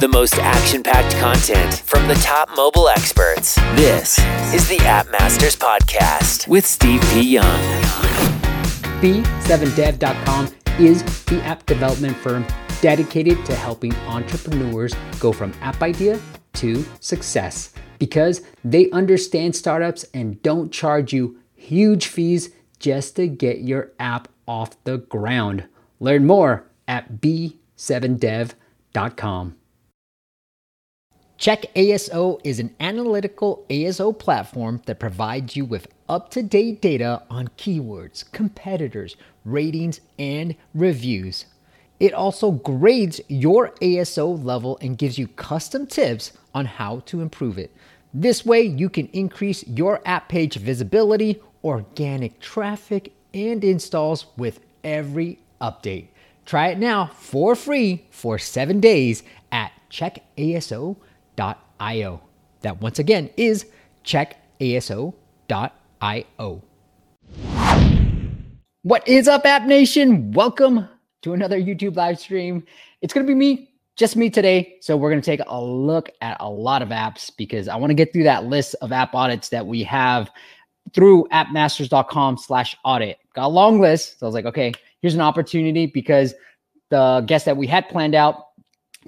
The most action packed content from the top mobile experts. This is the App Masters Podcast with Steve P. Young. B7dev.com is the app development firm dedicated to helping entrepreneurs go from app idea to success because they understand startups and don't charge you huge fees just to get your app off the ground. Learn more at b7dev.com. Check ASO is an analytical ASO platform that provides you with up to date data on keywords, competitors, ratings, and reviews. It also grades your ASO level and gives you custom tips on how to improve it. This way, you can increase your app page visibility, organic traffic, and installs with every update. Try it now for free for seven days at checkaso.io. That once again is checkaso.io. What is up, App Nation? Welcome to another YouTube live stream. It's going to be me, just me today. So, we're going to take a look at a lot of apps because I want to get through that list of app audits that we have through appmasters.com slash audit. Got a long list. So, I was like, okay, here's an opportunity because the guests that we had planned out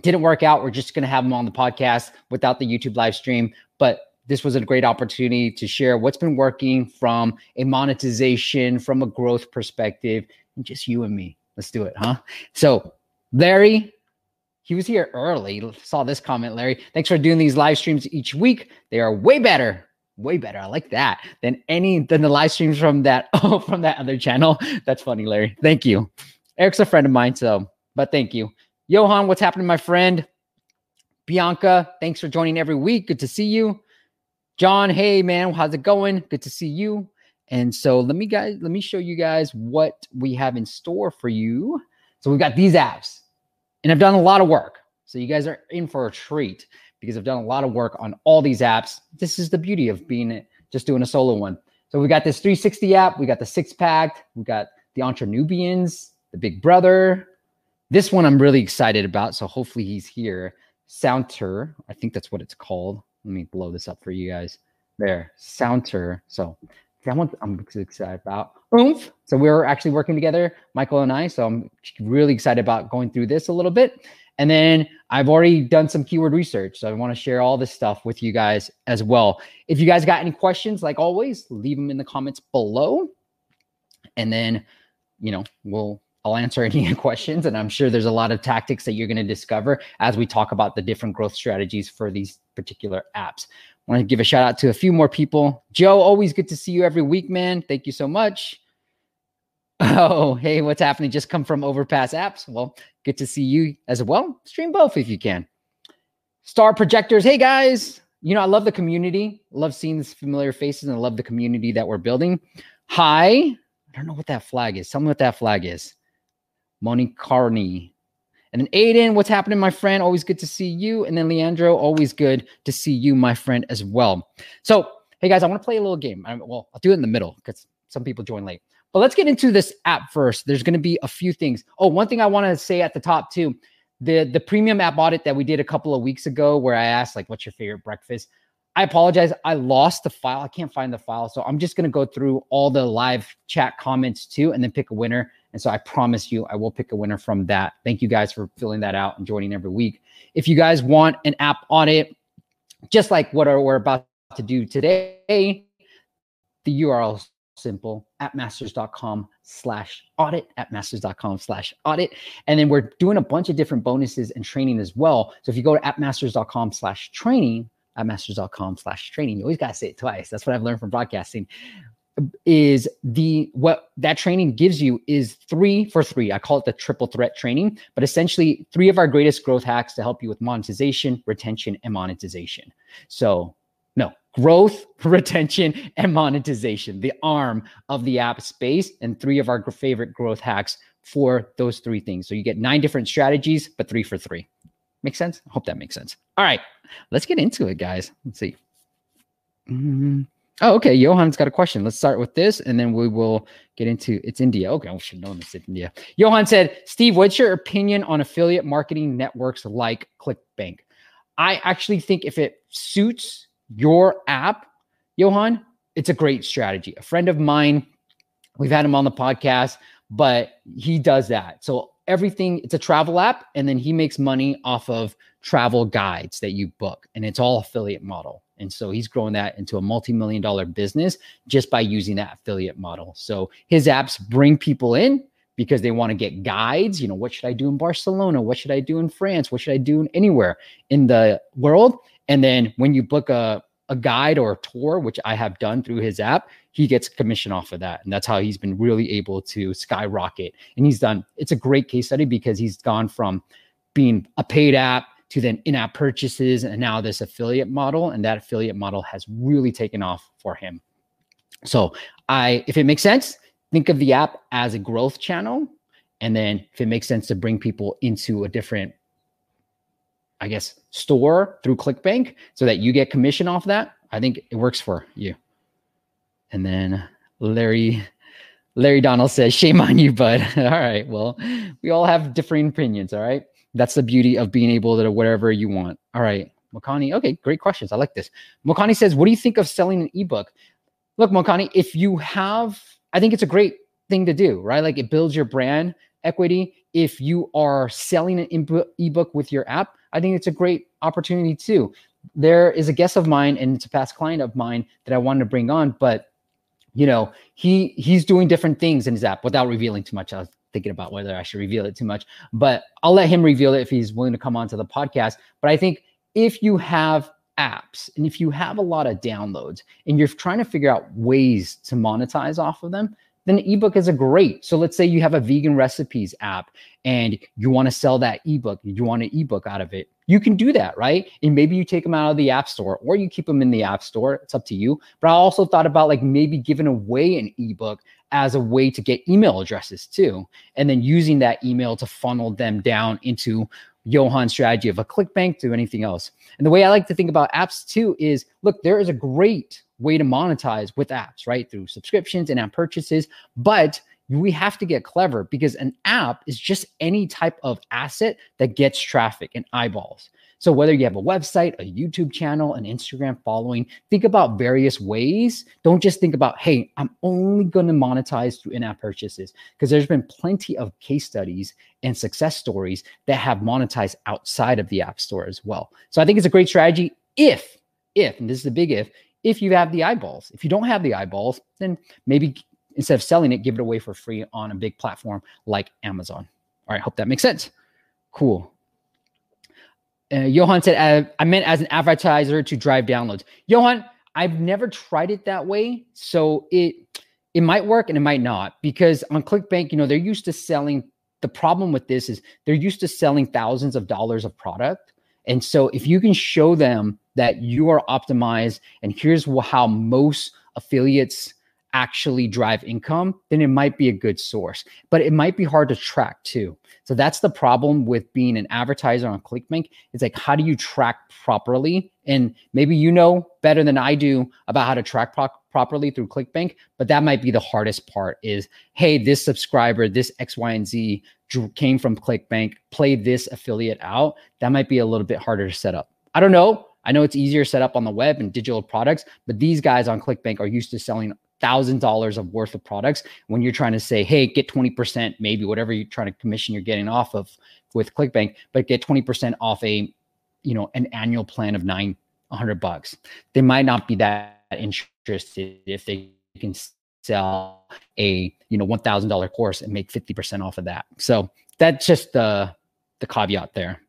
didn't work out. We're just going to have them on the podcast without the YouTube live stream. But this was a great opportunity to share what's been working from a monetization, from a growth perspective, and just you and me. Let's do it, huh? So, Larry, he was here early. Saw this comment, Larry. Thanks for doing these live streams each week. They are way better, way better. I like that than any than the live streams from that oh from that other channel. That's funny, Larry. Thank you. Eric's a friend of mine, so but thank you. Johan, what's happening, my friend? Bianca, thanks for joining every week. Good to see you. John, hey man, how's it going? Good to see you. And so let me guys, let me show you guys what we have in store for you. So we've got these apps, and I've done a lot of work. So you guys are in for a treat because I've done a lot of work on all these apps. This is the beauty of being just doing a solo one. So we got this 360 app, we got the six pack, we got the Entre Nubians, the Big Brother. This one I'm really excited about. So hopefully he's here. Soundtour, I think that's what it's called. Let me blow this up for you guys. There, Soundtour. So that one I'm excited about. Oomph. So we're actually working together, Michael and I. So I'm really excited about going through this a little bit. And then I've already done some keyword research. So I want to share all this stuff with you guys as well. If you guys got any questions, like always, leave them in the comments below. And then, you know, we'll I'll answer any questions. And I'm sure there's a lot of tactics that you're going to discover as we talk about the different growth strategies for these particular apps. I want to give a shout out to a few more people. Joe, always good to see you every week, man. Thank you so much. Oh, hey, what's happening? Just come from Overpass Apps. Well, good to see you as well. Stream both if you can. Star Projectors. Hey, guys. You know, I love the community. Love seeing these familiar faces and I love the community that we're building. Hi. I don't know what that flag is. Tell me what that flag is. Moni Carney. And then Aiden, what's happening, my friend? Always good to see you. And then Leandro, always good to see you, my friend, as well. So, hey guys, I want to play a little game. I, well, I'll do it in the middle because some people join late. But let's get into this app first. There's going to be a few things. Oh, one thing I want to say at the top too, the the premium app audit that we did a couple of weeks ago, where I asked like, "What's your favorite breakfast?" I apologize. I lost the file. I can't find the file, so I'm just going to go through all the live chat comments too, and then pick a winner. And so I promise you, I will pick a winner from that. Thank you guys for filling that out and joining every week. If you guys want an app audit, just like what we're about to do today, the URL is simple appmasters.com slash audit appmasters.com slash audit and then we're doing a bunch of different bonuses and training as well so if you go to appmasters.com slash training appmasters.com slash training you always got to say it twice that's what i've learned from broadcasting is the what that training gives you is three for three. I call it the triple threat training, but essentially three of our greatest growth hacks to help you with monetization, retention, and monetization. So, no, growth, retention, and monetization, the arm of the app space, and three of our favorite growth hacks for those three things. So you get nine different strategies, but three for three. Make sense? I hope that makes sense. All right, let's get into it, guys. Let's see. Mm-hmm. Oh, okay. Johan's got a question. Let's start with this and then we will get into it's India. Okay, I should know this. It's India. Johan said, Steve, what's your opinion on affiliate marketing networks like ClickBank? I actually think if it suits your app, Johan, it's a great strategy. A friend of mine, we've had him on the podcast, but he does that. So everything, it's a travel app, and then he makes money off of travel guides that you book, and it's all affiliate model. And so he's growing that into a multi-million dollar business just by using that affiliate model. So his apps bring people in because they want to get guides. You know, what should I do in Barcelona? What should I do in France? What should I do in anywhere in the world? And then when you book a, a guide or a tour, which I have done through his app, he gets commission off of that. And that's how he's been really able to skyrocket. And he's done, it's a great case study because he's gone from being a paid app to then in-app purchases and now this affiliate model and that affiliate model has really taken off for him. So i if it makes sense think of the app as a growth channel and then if it makes sense to bring people into a different i guess store through clickbank so that you get commission off that i think it works for you. And then larry larry donald says shame on you bud. All right well we all have differing opinions all right that's the beauty of being able to do whatever you want. All right. Mokani, okay, great questions. I like this. Mokani says, What do you think of selling an ebook? Look, Mokani, if you have, I think it's a great thing to do, right? Like it builds your brand equity. If you are selling an ebook with your app, I think it's a great opportunity too. There is a guest of mine and it's a past client of mine that I wanted to bring on, but you know, he he's doing different things in his app without revealing too much. I'll thinking about whether I should reveal it too much, but I'll let him reveal it if he's willing to come onto the podcast. But I think if you have apps and if you have a lot of downloads and you're trying to figure out ways to monetize off of them, then ebook is a great. So let's say you have a vegan recipes app and you want to sell that ebook, you want an ebook out of it. You can do that, right? And maybe you take them out of the app store or you keep them in the app store. It's up to you. But I also thought about like maybe giving away an ebook as a way to get email addresses too. And then using that email to funnel them down into Johan's strategy of a ClickBank to anything else. And the way I like to think about apps too is look, there is a great way to monetize with apps, right? Through subscriptions and app purchases. But we have to get clever because an app is just any type of asset that gets traffic and eyeballs. So whether you have a website, a YouTube channel, an Instagram following, think about various ways. Don't just think about, hey, I'm only going to monetize through in-app purchases because there's been plenty of case studies and success stories that have monetized outside of the app store as well. So I think it's a great strategy if if and this is the big if if you have the eyeballs. If you don't have the eyeballs, then maybe instead of selling it, give it away for free on a big platform like Amazon. All right, hope that makes sense. Cool uh, Johan said, uh, I meant as an advertiser to drive downloads. Johan, I've never tried it that way. So it it might work and it might not because on ClickBank, you know, they're used to selling. The problem with this is they're used to selling thousands of dollars of product. And so if you can show them that you are optimized and here's how most affiliates actually drive income, then it might be a good source. But it might be hard to track too. So that's the problem with being an advertiser on ClickBank. It's like, how do you track properly? And maybe you know better than I do about how to track pro- properly through ClickBank, but that might be the hardest part is, hey, this subscriber, this X, Y, and Z came from ClickBank, play this affiliate out. That might be a little bit harder to set up. I don't know. I know it's easier set up on the web and digital products, but these guys on ClickBank are used to selling thousand dollars of worth of products when you're trying to say, hey, get 20%, maybe whatever you're trying to commission you're getting off of with ClickBank, but get 20% off a, you know, an annual plan of nine hundred bucks. They might not be that interested if they can sell a you know one thousand dollar course and make 50% off of that. So that's just the the caveat there.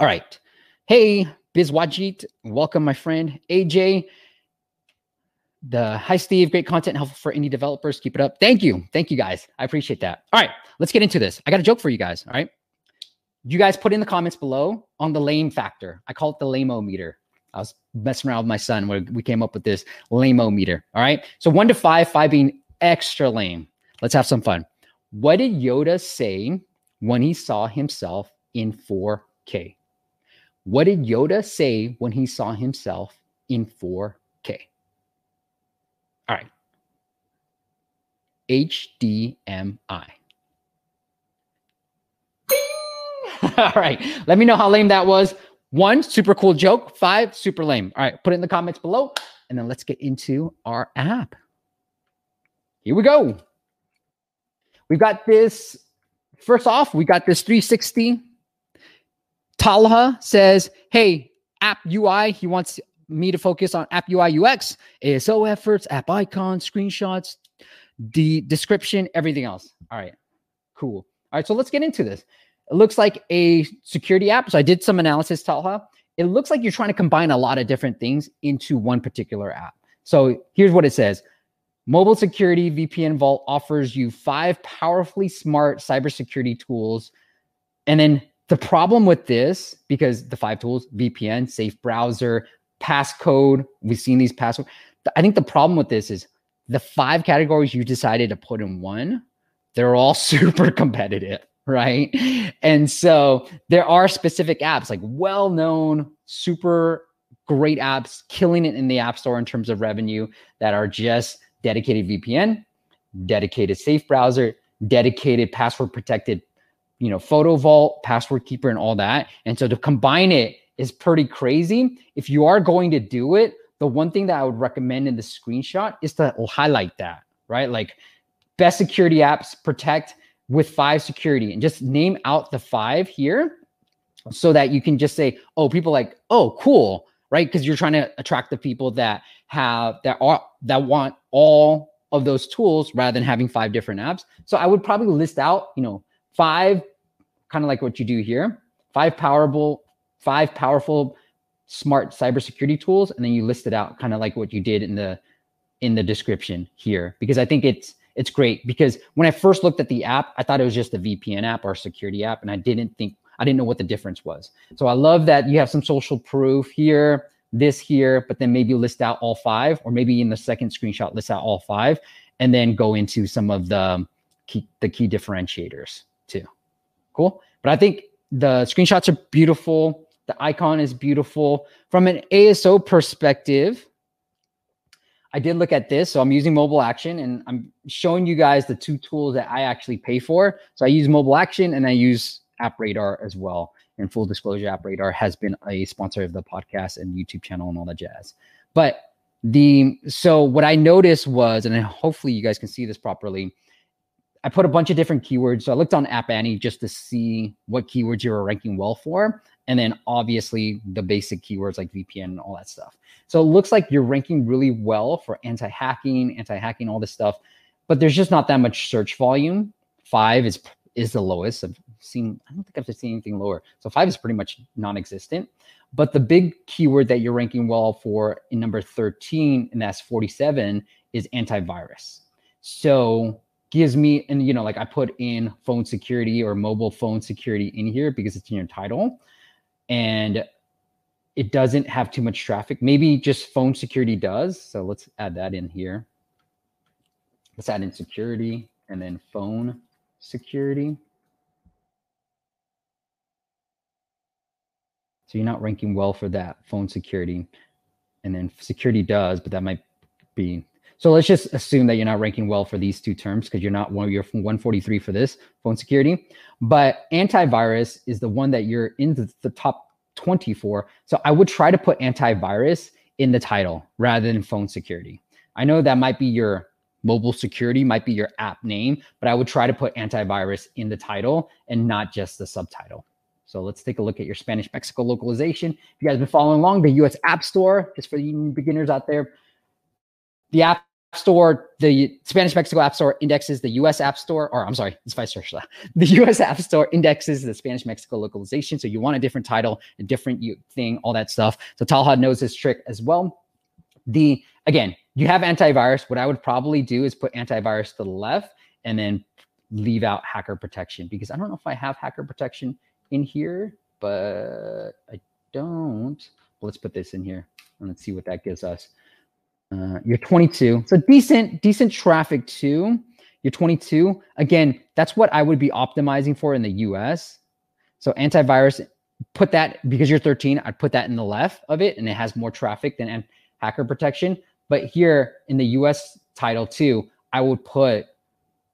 All right. Hey, Biswajit, welcome, my friend. AJ, the hi Steve, great content helpful for indie developers. Keep it up. Thank you. Thank you guys. I appreciate that. All right, let's get into this. I got a joke for you guys. All right. You guys put in the comments below on the lame factor. I call it the lame meter. I was messing around with my son where we came up with this lame meter. All right. So one to five, five being extra lame. Let's have some fun. What did Yoda say when he saw himself in 4K? What did Yoda say when he saw himself in 4K? All right. HDMI. All right. Let me know how lame that was. One, super cool joke. Five, super lame. All right. Put it in the comments below. And then let's get into our app. Here we go. We've got this. First off, we got this 360. Talha says, Hey, app UI. He wants me to focus on app UI UX, ASO efforts, app icons, screenshots, the description, everything else. All right, cool. All right, so let's get into this. It looks like a security app. So I did some analysis, Talha. It looks like you're trying to combine a lot of different things into one particular app. So here's what it says. Mobile Security VPN Vault offers you five powerfully smart cybersecurity tools. And then the problem with this, because the five tools, VPN, safe browser, passcode, we've seen these passwords. I think the problem with this is the five categories you decided to put in one, they're all super competitive, right? And so there are specific apps, like well known, super great apps, killing it in the App Store in terms of revenue that are just dedicated VPN, dedicated safe browser, dedicated password protected, you know, photo vault, password keeper, and all that. And so to combine it is pretty crazy. If you are going to do it, the one thing that I would recommend in the screenshot is to highlight that, right? Like best security apps protect with five security and just name out the five here so that you can just say, oh, people like, oh, cool, right? Because you're trying to attract the people that have that are that want all of those tools rather than having five different apps. So I would probably list out, you know, five, kind of like what you do here, five powerful, five powerful smart cybersecurity tools, and then you list it out kind of like what you did in the in the description here, because I think it's it's great because when I first looked at the app, I thought it was just a VPN app or a security app, and I didn't think I didn't know what the difference was. So I love that you have some social proof here, this here, but then maybe list out all five, or maybe in the second screenshot list out all five, and then go into some of the um, key the key differentiators too. Cool. But I think the screenshots are beautiful. The icon is beautiful. From an ASO perspective, I did look at this. So I'm using mobile action and I'm showing you guys the two tools that I actually pay for. So I use mobile action and I use App Radar as well. And full disclosure, App Radar has been a sponsor of the podcast and YouTube channel and all that jazz. But the so what I noticed was, and hopefully you guys can see this properly. I put a bunch of different keywords. So I looked on App Annie just to see what keywords you were ranking well for and then obviously the basic keywords like VPN and all that stuff. So it looks like you're ranking really well for anti-hacking, anti-hacking, all this stuff, but there's just not that much search volume. Five is is the lowest. I've seen. I don't think I've seen anything lower. So five is pretty much non-existent. But the big keyword that you're ranking well for in number 13, and that's 47, is antivirus. So gives me, and you know, like I put in phone security or mobile phone security in here because it's in your title and it doesn't have too much traffic. Maybe just phone security does. So let's add that in here. Let's add in security and then phone security. So you're not ranking well for that phone security. And then security does, but that might be so let's just assume that you're not ranking well for these two terms because you're not one you're 143 for this phone security. But antivirus is the one that you're in the, the top 20 for. So I would try to put antivirus in the title rather than phone security. I know that might be your mobile security, might be your app name, but I would try to put antivirus in the title and not just the subtitle. So let's take a look at your Spanish Mexico localization. If you guys have been following along, the US App Store, just for the beginners out there, the App Store, the Spanish Mexico App Store indexes the US App Store, or I'm sorry, it's vice versa. The US App Store indexes the Spanish Mexico localization. So you want a different title, a different thing, all that stuff. So Talha knows this trick as well. The again, you have antivirus. What I would probably do is put antivirus to the left and then leave out hacker protection because I don't know if I have hacker protection in here, but I don't. Let's put this in here and let's see what that gives us. Uh, you're 22, so decent, decent traffic too. You're 22. Again, that's what I would be optimizing for in the US. So antivirus, put that because you're 13. I'd put that in the left of it, and it has more traffic than hacker protection. But here in the US title too, I would put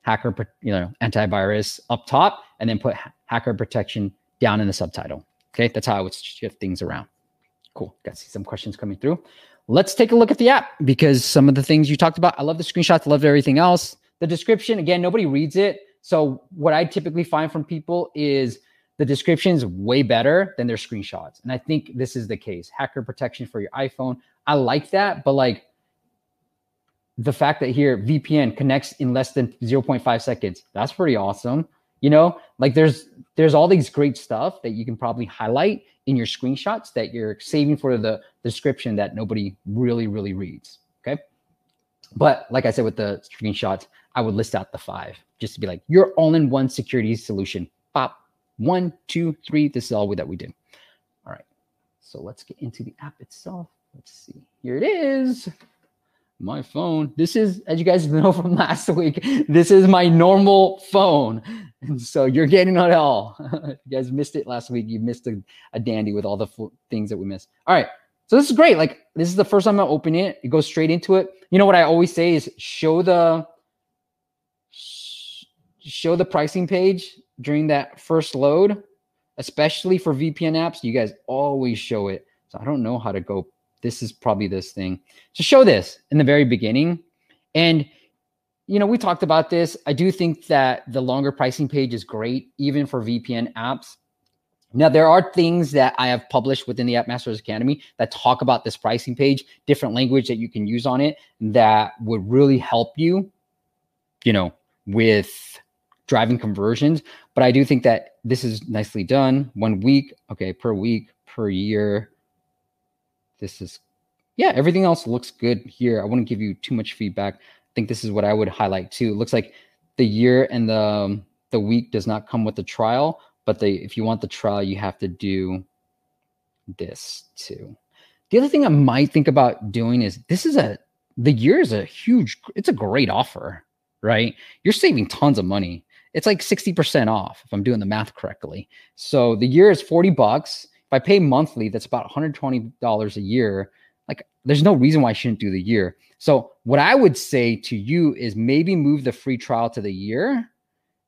hacker, you know, antivirus up top and then put hacker protection down in the subtitle. Okay. That's how I would shift things around. Cool. Got to see some questions coming through. Let's take a look at the app because some of the things you talked about, I love the screenshots, I love everything else. The description, again, nobody reads it. So what I typically find from people is the description is way better than their screenshots. And I think this is the case. Hacker protection for your iPhone. I like that, but like the fact that here VPN connects in less than 0.5 seconds, that's pretty awesome. You know, like there's there's all these great stuff that you can probably highlight in your screenshots that you're saving for the description that nobody really really reads. Okay. But like I said with the screenshots, I would list out the five just to be like your all-in-one security solution. Pop one, two, three. This is all that we do. All right. So let's get into the app itself. Let's see. Here it is my phone. This is, as you guys know from last week, this is my normal phone. And so you're getting it all. you guys missed it last week. You missed a, a dandy with all the f- things that we missed. All right. So this is great. Like this is the first time I open it. It goes straight into it. You know what I always say is show the show the pricing page during that first load, especially for VPN apps. You guys always show it. So I don't know how to go this is probably this thing. To show this in the very beginning. And, you know, we talked about this. I do think that the longer pricing page is great, even for VPN apps. Now, there are things that I have published within the App Masters Academy that talk about this pricing page, different language that you can use on it that would really help you, you know, with driving conversions. But I do think that this is nicely done. One week, okay, per week, per year, this is, yeah, everything else looks good here. I wouldn't give you too much feedback. I think this is what I would highlight too. It looks like the year and the um, the week does not come with the trial, but the if you want the trial, you have to do this too. The other thing I might think about doing is this is a the year is a huge it's a great offer, right? You're saving tons of money. It's like 60% off if I'm doing the math correctly. So the year is 40 bucks. If I pay monthly, that's about $120 a year. Like there's no reason why I shouldn't do the year. So what I would say to you is maybe move the free trial to the year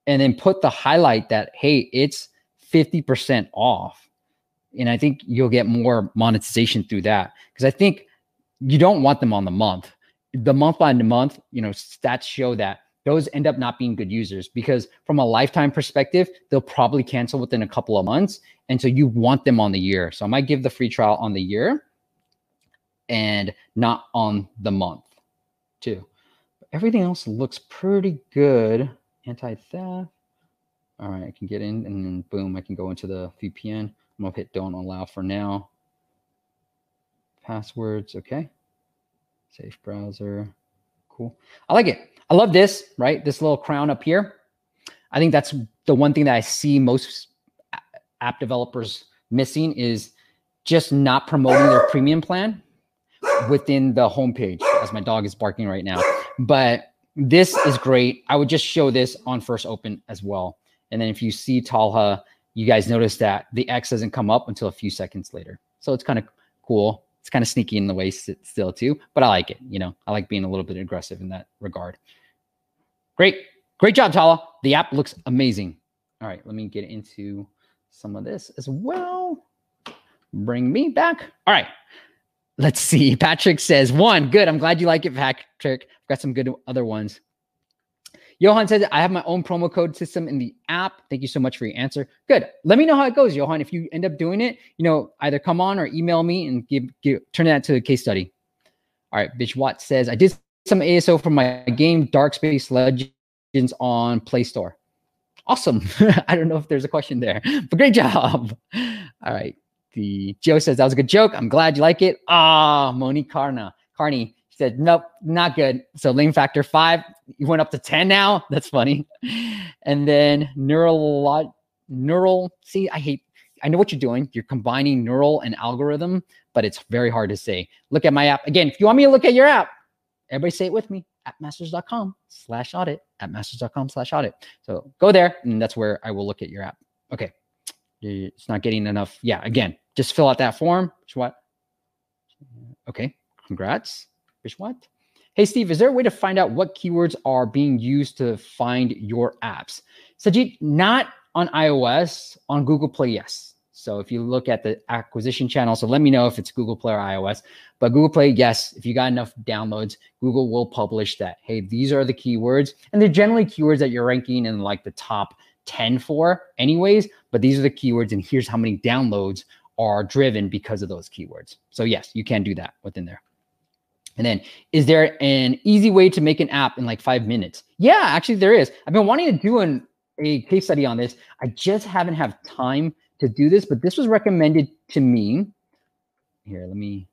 and then put the highlight that, hey, it's 50% off. And I think you'll get more monetization through that. Because I think you don't want them on the month. The month by month, you know, stats show that those end up not being good users because from a lifetime perspective, they'll probably cancel within a couple of months. And so you want them on the year. So I might give the free trial on the year and not on the month too. Everything else looks pretty good. Anti-theft. All right, I can get in and then boom, I can go into the VPN. I'm gonna hit don't allow for now. Passwords, okay. Safe browser. Cool. I like it. I love this, right? This little crown up here. I think that's the one thing that I see most app developers missing is just not promoting their premium plan within the homepage as my dog is barking right now. But this is great. I would just show this on first open as well. And then if you see Talha, you guys notice that the X doesn't come up until a few seconds later. So it's kind of cool. It's kind of sneaky in the way still too, but I like it. You know, I like being a little bit aggressive in that regard. Great. Great job, Talha. The app looks amazing. All right, let me get into some of this as well. Bring me back. All right. Let's see. Patrick says, one, good. I'm glad you like it, Patrick. I've got some good other ones. Johan says, I have my own promo code system in the app. Thank you so much for your answer. Good. Let me know how it goes, Johan. If you end up doing it, you know, either come on or email me and give, give turn that to a case study. All right. Bitch Watt says, I did some ASO for my game Dark Space Legends on Play Store. Awesome. I don't know if there's a question there, but great job. All right. The Joe says that was a good joke. I'm glad you like it. Ah, Monique Carna. Carney said, nope, not good. So lane factor five, you went up to 10 now. That's funny. And then neural neural. See, I hate I know what you're doing. You're combining neural and algorithm, but it's very hard to say. Look at my app. Again, if you want me to look at your app, Everybody say it with me appmasters.com slash audit, appmasters.com slash audit. So go there and that's where I will look at your app. Okay. It's not getting enough. Yeah. Again, just fill out that form. What? Okay. Congrats. Bishwat. Hey, Steve, is there a way to find out what keywords are being used to find your apps? Sajid, not on iOS, on Google Play, yes. So if you look at the acquisition channel, so let me know if it's Google Play or iOS. But Google Play, yes, if you got enough downloads, Google will publish that. Hey, these are the keywords. And they're generally keywords that you're ranking in like the top 10 for, anyways. But these are the keywords, and here's how many downloads are driven because of those keywords. So, yes, you can do that within there. And then, is there an easy way to make an app in like five minutes? Yeah, actually, there is. I've been wanting to do an, a case study on this. I just haven't have time to do this, but this was recommended to me. Here, let me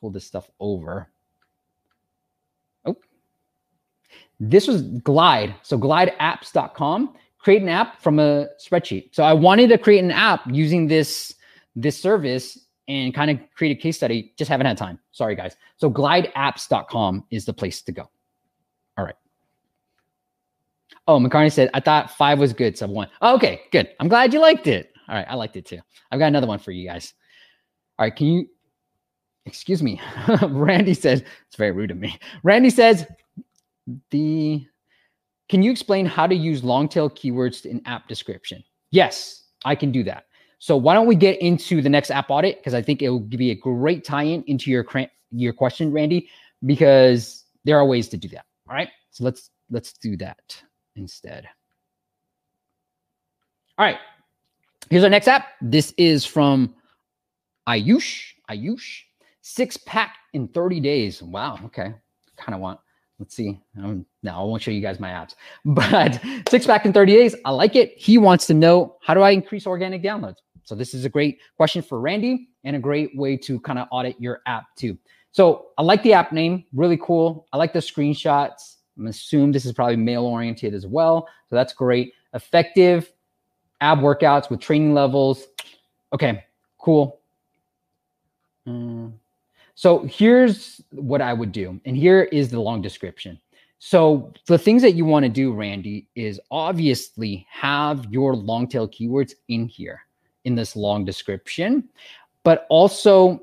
pull this stuff over. Oh, this was Glide. So glideapps.com. Create an app from a spreadsheet. So I wanted to create an app using this this service and kind of create a case study. Just haven't had time. Sorry, guys. So glideapps.com is the place to go. All right. Oh, McCartney said, I thought five was good, sub one. Oh, okay, good. I'm glad you liked it. All right, I liked it too. I've got another one for you guys. All right, can you, excuse me. Randy says, it's very rude of me. Randy says, the, can you explain how to use long tail keywords in app description? Yes, I can do that. So why don't we get into the next app audit? Because I think it will be a great tie-in into your your question, Randy, because there are ways to do that. All right. So let's let's do that instead. All right. Here's our next app. This is from Ayush. Ayush. Six pack in 30 days. Wow. Okay. Kind of want let's see. Um, no, I won't show you guys my apps, but six pack in 30 days. I like it. He wants to know how do I increase organic downloads? So this is a great question for Randy and a great way to kind of audit your app too. So I like the app name, really cool. I like the screenshots. I'm assume this is probably male oriented as well. So that's great. Effective ab workouts with training levels. Okay, cool. Um, so here's what I would do. And here is the long description. So the things that you want to do, Randy, is obviously have your long tail keywords in here in this long description, but also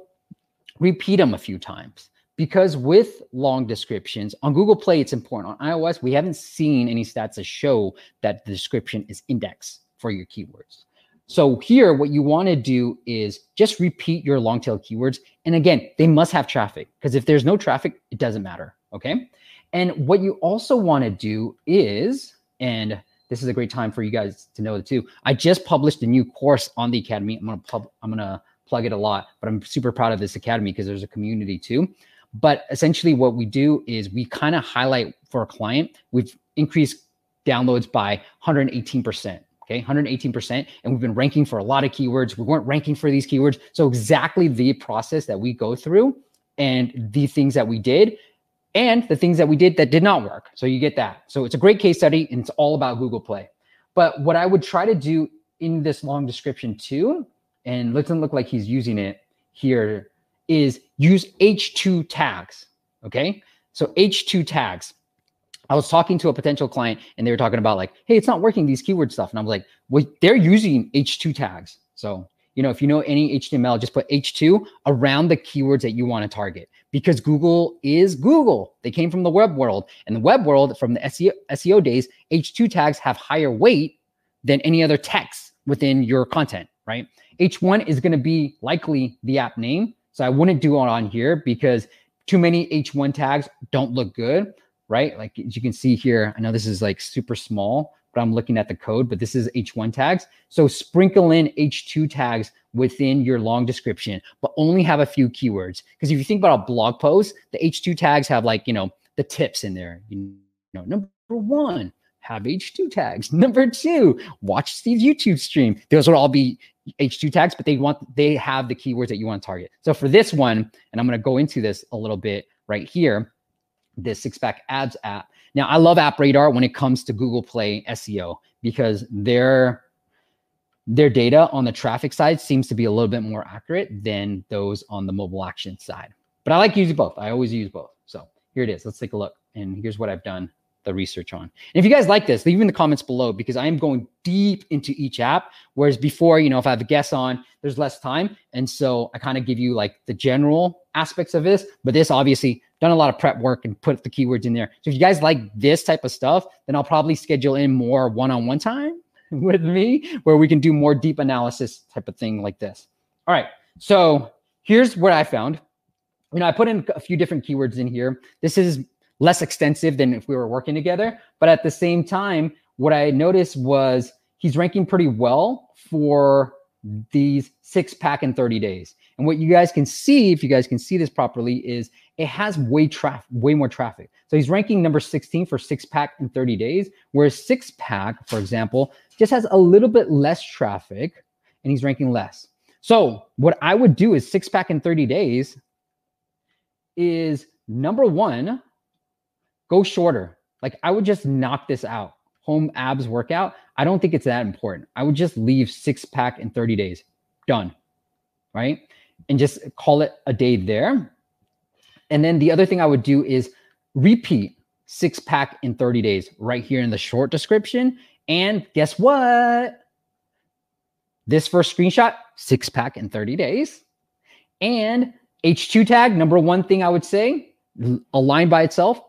repeat them a few times. Because with long descriptions on Google Play, it's important. On iOS, we haven't seen any stats that show that the description is indexed for your keywords. So here, what you want to do is just repeat your long tail keywords. And again, they must have traffic because if there's no traffic, it doesn't matter. Okay. And what you also want to do is, and this is a great time for you guys to know it too. I just published a new course on the academy. I'm gonna pub, I'm gonna plug it a lot, but I'm super proud of this academy because there's a community too. But essentially, what we do is we kind of highlight for a client. We've increased downloads by 118%. Okay, 118%. And we've been ranking for a lot of keywords. We weren't ranking for these keywords. So, exactly the process that we go through and the things that we did and the things that we did that did not work. So you get that. So it's a great case study and it's all about Google Play. But what I would try to do in this long description too, and doesn't look like he's using it here, is use H2 tags. Okay. So H2 tags. I was talking to a potential client and they were talking about like, hey, it's not working, these keyword stuff. And I'm like, well, they're using H2 tags. So, you know, if you know any HTML, just put H2 around the keywords that you want to target because Google is Google. They came from the web world. And the web world, from the SEO, SEO days, H2 tags have higher weight than any other text within your content, right? H1 is going to be likely the app name. So I wouldn't do it on here because too many H1 tags don't look good, right? Like as you can see here, I know this is like super small, but I'm looking at the code, but this is H1 tags. So sprinkle in H2 tags within your long description, but only have a few keywords. Because if you think about a blog post, the H2 tags have like, you know, the tips in there. You know, number one, have H2 tags. Number two, watch Steve's YouTube stream. Those would all be H2 tags, but they want they have the keywords that you want to target. So for this one, and I'm going to go into this a little bit right here, this six pack abs app. Now I love App Radar when it comes to Google Play SEO because their their data on the traffic side seems to be a little bit more accurate than those on the mobile action side. But I like using both. I always use both. So here it is. Let's take a look. And here's what I've done the research on. And if you guys like this, leave in the comments below because I am going deep into each app. Whereas before, you know, if I have a guest on, there's less time. And so I kind of give you like the general aspects of this. But this obviously done a lot of prep work and put the keywords in there. So if you guys like this type of stuff, then I'll probably schedule in more one-on-one time with me where we can do more deep analysis type of thing like this. All right. So here's what I found. You know, I put in a few different keywords in here. This is less extensive than if we were working together. But at the same time, what I noticed was he's ranking pretty well for these six pack in 30 days. And what you guys can see, if you guys can see this properly, is it has way traffic, way more traffic. So he's ranking number 16 for six pack in 30 days, whereas six pack, for example, just has a little bit less traffic and he's ranking less. So what I would do is six pack in 30 days is number one, go shorter. Like I would just knock this out. Home abs workout. I don't think it's that important. I would just leave six pack in 30 days. Done. Right. And just call it a day there. And then the other thing I would do is repeat six pack in 30 days right here in the short description. And guess what? This first screenshot, six pack in 30 days. And H2 tag, number one thing I would say, align by itself,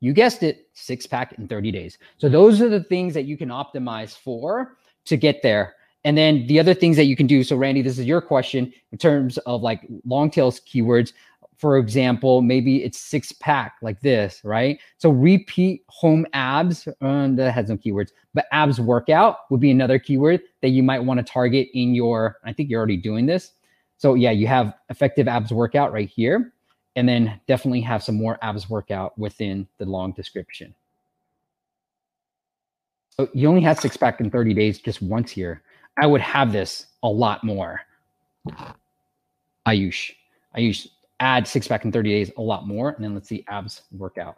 you guessed it, six pack in 30 days. So those are the things that you can optimize for to get there. And then the other things that you can do. So Randy, this is your question in terms of like long tails keywords. For example, maybe it's six pack like this, right? So repeat home abs, and that has no keywords, but abs workout would be another keyword that you might want to target in your, I think you're already doing this. So yeah, you have effective abs workout right here and then definitely have some more abs workout within the long description. So you only had six pack in 30 days just once here. I would have this a lot more. Ayush. Ayush, add six pack in 30 days a lot more. And then let's see abs workout.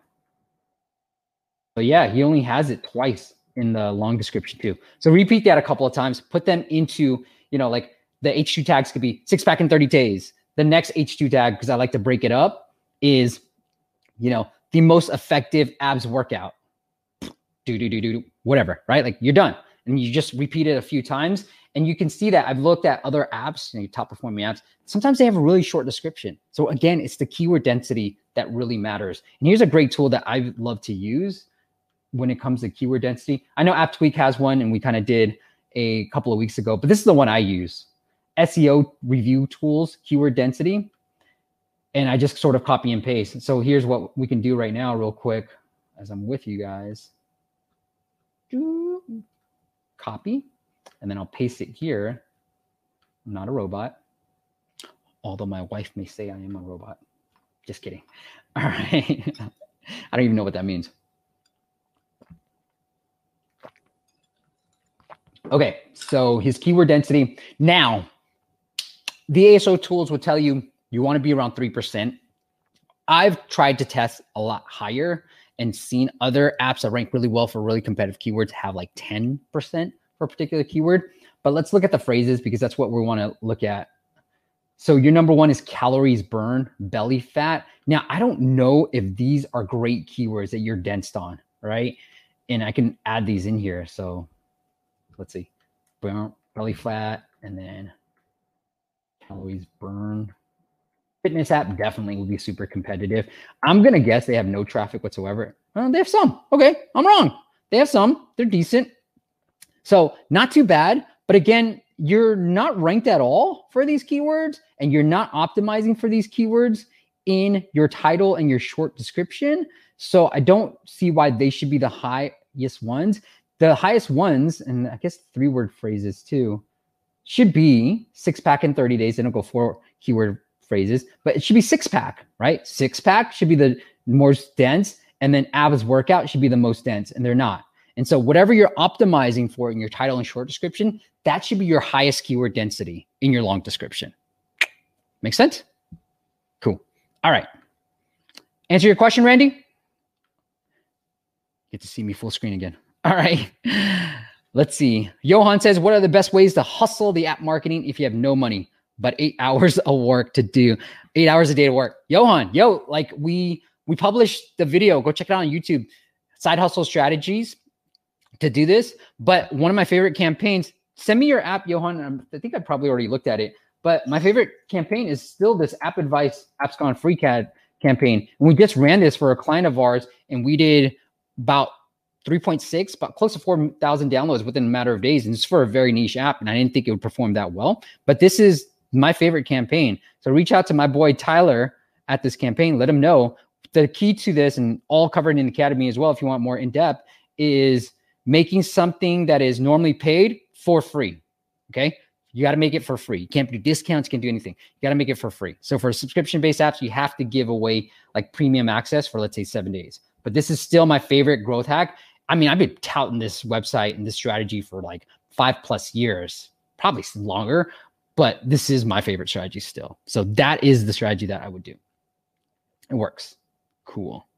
But yeah, he only has it twice in the long description too. So repeat that a couple of times, put them into, you know, like the H2 tags could be six pack in 30 days, the next H2 tag, because I like to break it up, is, you know, the most effective abs workout. Do, do, do, do, whatever, right? Like you're done. And you just repeat it a few times. And you can see that I've looked at other apps, you know, top performing apps. Sometimes they have a really short description. So again, it's the keyword density that really matters. And here's a great tool that I love to use when it comes to keyword density. I know AppTweak has one and we kind of did a couple of weeks ago, but this is the one I use. SEO review tools, keyword density, and I just sort of copy and paste. So here's what we can do right now, real quick, as I'm with you guys. Copy, and then I'll paste it here. I'm not a robot, although my wife may say I am a robot. Just kidding. All right. I don't even know what that means. Okay, so his keyword density. Now, the ASO tools would tell you you want to be around 3%. I've tried to test a lot higher and seen other apps that rank really well for really competitive keywords have like 10% for a particular keyword. But let's look at the phrases because that's what we want to look at. So your number one is calories burn, belly fat. Now, I don't know if these are great keywords that you're densed on, right? And I can add these in here. So let's see, belly fat, and then Always burn. Fitness app definitely will be super competitive. I'm gonna guess they have no traffic whatsoever. Uh, they have some. Okay, I'm wrong. They have some. They're decent. So not too bad. But again, you're not ranked at all for these keywords, and you're not optimizing for these keywords in your title and your short description. So I don't see why they should be the highest ones. The highest ones, and I guess three word phrases too, should be six pack in 30 days. They don't go four keyword phrases, but it should be six pack, right? Six pack should be the most dense, and then abs workout should be the most dense, and they're not. And so, whatever you're optimizing for in your title and short description, that should be your highest keyword density in your long description. Make sense? Cool. All right. Answer your question, Randy? Get to see me full screen again. All right. Let's see. Johan says, What are the best ways to hustle the app marketing if you have no money, but eight hours of work to do? Eight hours a day to work. Johan, yo, like we we published the video. Go check it out on YouTube. side hustle strategies to do this. But one of my favorite campaigns, send me your app, Johan. I think I probably already looked at it. But my favorite campaign is still this app advice apps gone free cat campaign. And we just ran this for a client of ours, and we did about 3.6, but close to 4,000 downloads within a matter of days. And it's for a very niche app. And I didn't think it would perform that well. But this is my favorite campaign. So reach out to my boy Tyler at this campaign. Let him know the key to this, and all covered in academy as well, if you want more in depth, is making something that is normally paid for free. Okay. You got to make it for free. You can't do discounts, you can't do anything. You got to make it for free. So for subscription based apps, you have to give away like premium access for let's say seven days. But this is still my favorite growth hack. I mean, I've been touting this website and this strategy for like five plus years, probably longer, but this is my favorite strategy still. So that is the strategy that I would do. It works. Cool.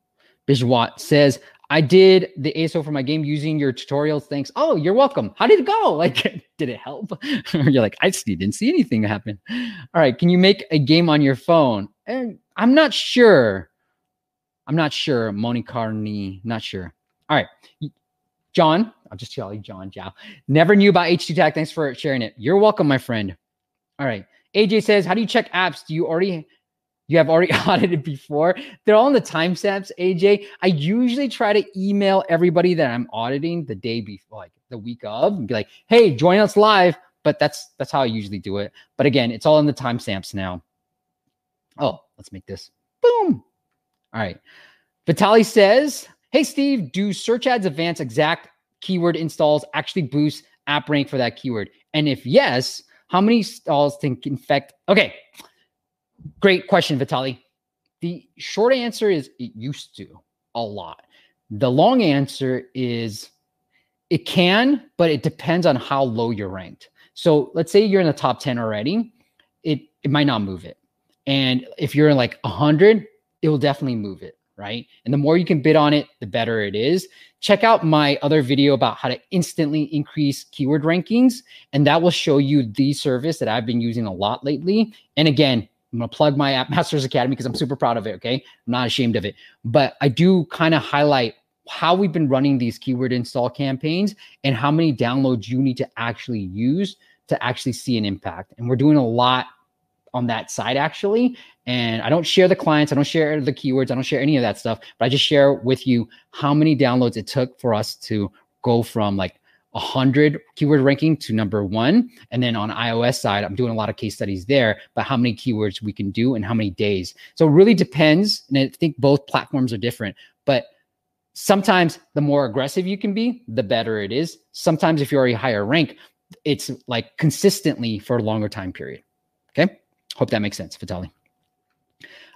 Biswajit says, I did the ASO for my game using your tutorials. Thanks. Oh, you're welcome. How did it go? Like, did it help? you're like, I didn't see anything happen. All right. Can you make a game on your phone? And I'm not sure. I'm not sure. Moni Carney, not sure. All right. John, I'll just tell you, John Jow. Never knew about H2 Tag. Thanks for sharing it. You're welcome, my friend. All right. AJ says, How do you check apps? Do you already you have already audited before? They're all in the timestamps, AJ. I usually try to email everybody that I'm auditing the day before, like the week of, and be like, hey, join us live. But that's that's how I usually do it. But again, it's all in the timestamps now. Oh, let's make this boom. All right. Vitali says, Hey, Steve, do search ads advance exact keyword installs actually boost app rank for that keyword? And if yes, how many installs can infect? Okay, great question, Vitali. The short answer is it used to a lot. The long answer is it can, but it depends on how low you're ranked. So let's say you're in the top 10 already, it, it might not move it. And if you're in like 100, it will definitely move it right? And the more you can bid on it, the better it is. Check out my other video about how to instantly increase keyword rankings, and that will show you the service that I've been using a lot lately. And again, I'm gonna plug my App Masters Academy because I'm super proud of it. Okay, I'm not ashamed of it, but I do kind of highlight how we've been running these keyword install campaigns and how many downloads you need to actually use to actually see an impact. And we're doing a lot on that side actually. And I don't share the clients, I don't share the keywords, I don't share any of that stuff, but I just share with you how many downloads it took for us to go from like 100 keyword ranking to number one. And then on iOS side, I'm doing a lot of case studies there, but how many keywords we can do and how many days. So it really depends. And I think both platforms are different, but sometimes the more aggressive you can be, the better it is. Sometimes if you're already higher rank, it's like consistently for a longer time period. Okay. Hope that makes sense, Vitali.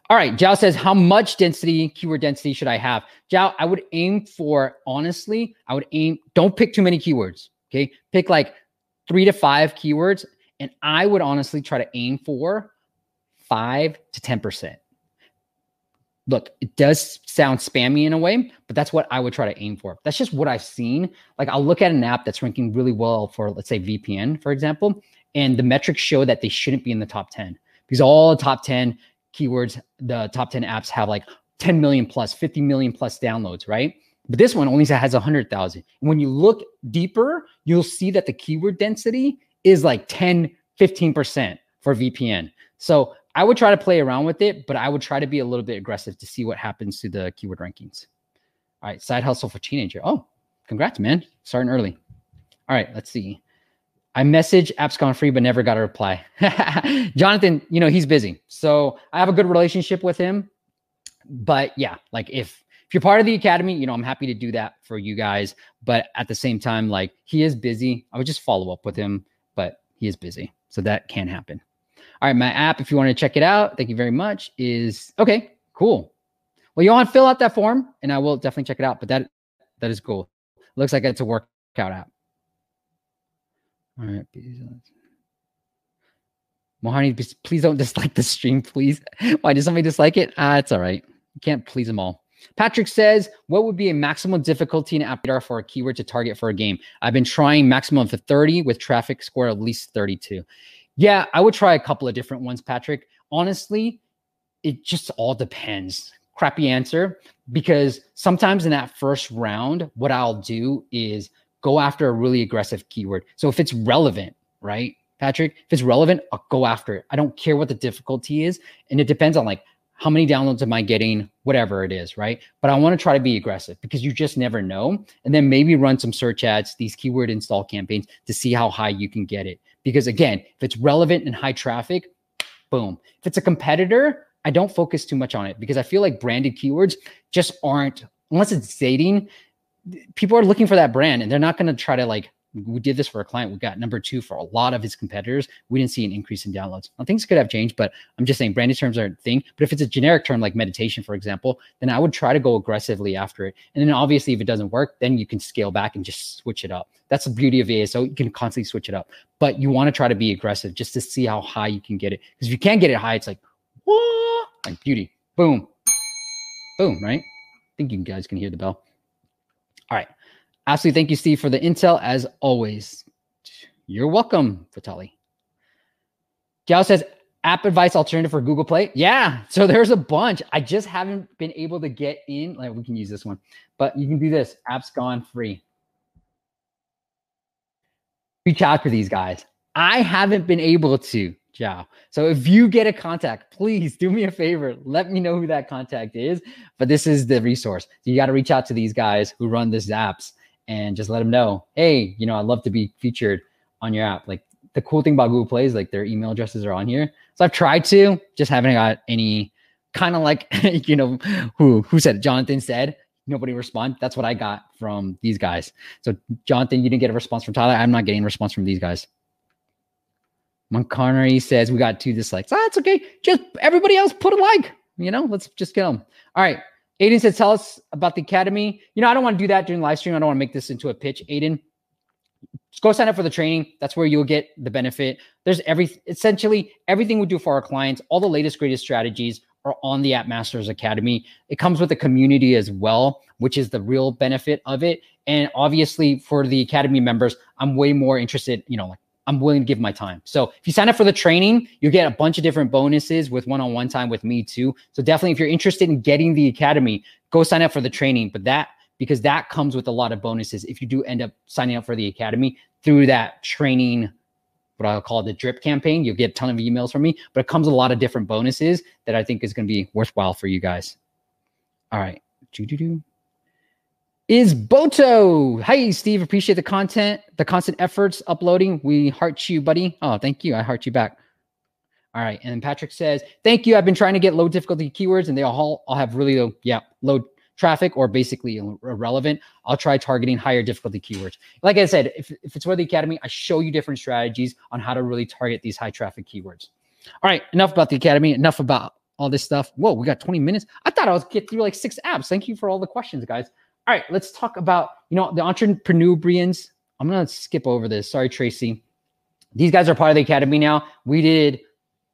All right, Jao says, how much density, keyword density should I have? Jao, I would aim for, honestly, I would aim, don't pick too many keywords. Okay. Pick like three to five keywords. And I would honestly try to aim for five to 10%. Look, it does sound spammy in a way, but that's what I would try to aim for. That's just what I've seen. Like I'll look at an app that's ranking really well for, let's say, VPN, for example, and the metrics show that they shouldn't be in the top 10 because all the top 10 keywords, the top 10 apps have like 10 million plus, 50 million plus downloads, right? But this one only has 100,000. When you look deeper, you'll see that the keyword density is like 10, 15% for VPN. So I would try to play around with it, but I would try to be a little bit aggressive to see what happens to the keyword rankings. All right, side hustle for teenager. Oh, congrats, man. Starting early. All right, let's see. I message apps gone free, but never got a reply. Jonathan, you know, he's busy. So I have a good relationship with him. But yeah, like if if you're part of the academy, you know, I'm happy to do that for you guys. But at the same time, like he is busy. I would just follow up with him, but he is busy. So that can happen. All right, my app, if you want to check it out, thank you very much, is okay, cool. Well, you want to fill out that form and I will definitely check it out. But that that is cool. Looks like it's a workout app. All right. Mohani, please don't dislike the stream, please. Why does somebody dislike it? Ah, uh, it's all right. You can't please them all. Patrick says, what would be a maximum difficulty in app for a keyword to target for a game? I've been trying maximum for 30 with traffic score at least 32. Yeah, I would try a couple of different ones, Patrick. Honestly, it just all depends. crappy answer because sometimes in that first round, what I'll do is go after a really aggressive keyword. So if it's relevant, right, Patrick, if it's relevant, I'll go after it. I don't care what the difficulty is. And it depends on like how many downloads am I getting, whatever it is, right? But I want to try to be aggressive because you just never know. And then maybe run some search ads, these keyword install campaigns to see how high you can get it. Because again, if it's relevant and high traffic, boom. If it's a competitor, I don't focus too much on it because I feel like branded keywords just aren't, unless it's dating, people are looking for that brand and they're not going to try to like we did this for a client. We got number two for a lot of his competitors. We didn't see an increase in downloads. Now, things could have changed, but I'm just saying branded terms are a thing. But if it's a generic term like meditation, for example, then I would try to go aggressively after it. And then obviously, if it doesn't work, then you can scale back and just switch it up. That's the beauty of ASO. You can constantly switch it up, but you want to try to be aggressive just to see how high you can get it. Because if you can't get it high, it's like, what? Like beauty. Boom. Boom, right? I think you guys can hear the bell. All right. Absolutely. Thank you, Steve, for the intel as always. You're welcome, Vitali. Gal says, app advice alternative for Google Play. Yeah. So there's a bunch. I just haven't been able to get in. Like we can use this one, but you can do this. App's gone free. Reach out to these guys. I haven't been able to. Ciao. So if you get a contact, please do me a favor. Let me know who that contact is. But this is the resource. So you got to reach out to these guys who run these apps and just let them know, hey, you know, I'd love to be featured on your app. Like the cool thing about Google Play is like their email addresses are on here. So I've tried to, just haven't got any kind of like, you know, who who said? Jonathan said nobody respond. That's what I got from these guys. So Jonathan, you didn't get a response from Tyler. I'm not getting a response from these guys. Montgomery says we got two dislikes. Ah, that's okay. Just everybody else put a like. You know, let's just get them. All right. Aiden said, tell us about the academy. You know, I don't want to do that during live stream. I don't want to make this into a pitch. Aiden, just go sign up for the training. That's where you'll get the benefit. There's every essentially everything we do for our clients, all the latest, greatest strategies are on the App Masters Academy. It comes with a community as well, which is the real benefit of it. And obviously, for the Academy members, I'm way more interested, you know, like I'm willing to give my time. So if you sign up for the training, you get a bunch of different bonuses with one-on-one time with me too. So definitely if you're interested in getting the academy, go sign up for the training. But that because that comes with a lot of bonuses if you do end up signing up for the academy through that training what I'll call the drip campaign. You'll get a ton of emails from me, but it comes with a lot of different bonuses that I think is going to be worthwhile for you guys. All right. Is Boto. Hey, Steve, appreciate the content, the constant efforts uploading. We heart you, buddy. Oh, thank you. I heart you back. All right. And Patrick says, Thank you. I've been trying to get low difficulty keywords and they all, all have really low, yeah, low traffic or basically irrelevant. I'll try targeting higher difficulty keywords. Like I said, if, if it's for the Academy, I show you different strategies on how to really target these high traffic keywords. All right. Enough about the Academy. Enough about all this stuff. Whoa, we got 20 minutes. I thought I was get through like six apps. Thank you for all the questions, guys. All right, let's talk about, you know, the entrepreneurians. I'm going to skip over this. Sorry, Tracy. These guys are part of the academy now. We did,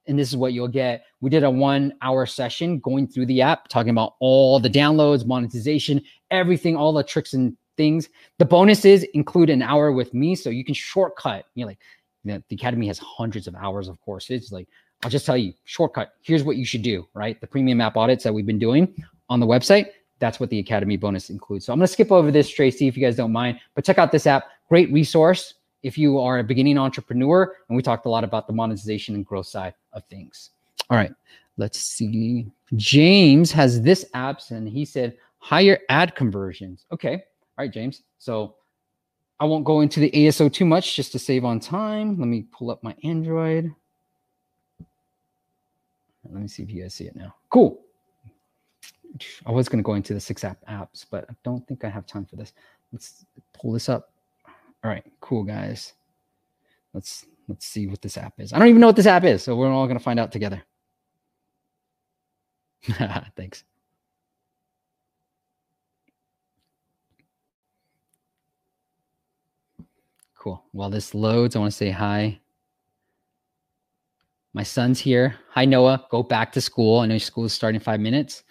and this is what you'll get. We did a one hour session going through the app, talking about all the downloads, monetization, everything, all the tricks and things. The bonuses include an hour with me, so you can shortcut. You know, like you know, the academy has hundreds of hours of courses. Like I'll just tell you, shortcut. Here's what you should do. Right, the premium app audits that we've been doing on the website that's what the Academy bonus includes. So I'm going to skip over this, Tracy, if you guys don't mind. But check out this app. Great resource if you are a beginning entrepreneur. And we talked a lot about the monetization and growth side of things. All right. Let's see. James has this apps and he said higher ad conversions. Okay. All right, James. So I won't go into the ASO too much just to save on time. Let me pull up my Android. Let me see if you guys see it now. Cool. I was going to go into the six app apps, but I don't think I have time for this. Let's pull this up. All right, cool guys. Let's let's see what this app is. I don't even know what this app is, so we're all going to find out together. Thanks. Cool. While this loads, I want to say hi. My son's here. Hi, Noah. Go back to school. I know school is starting in five minutes.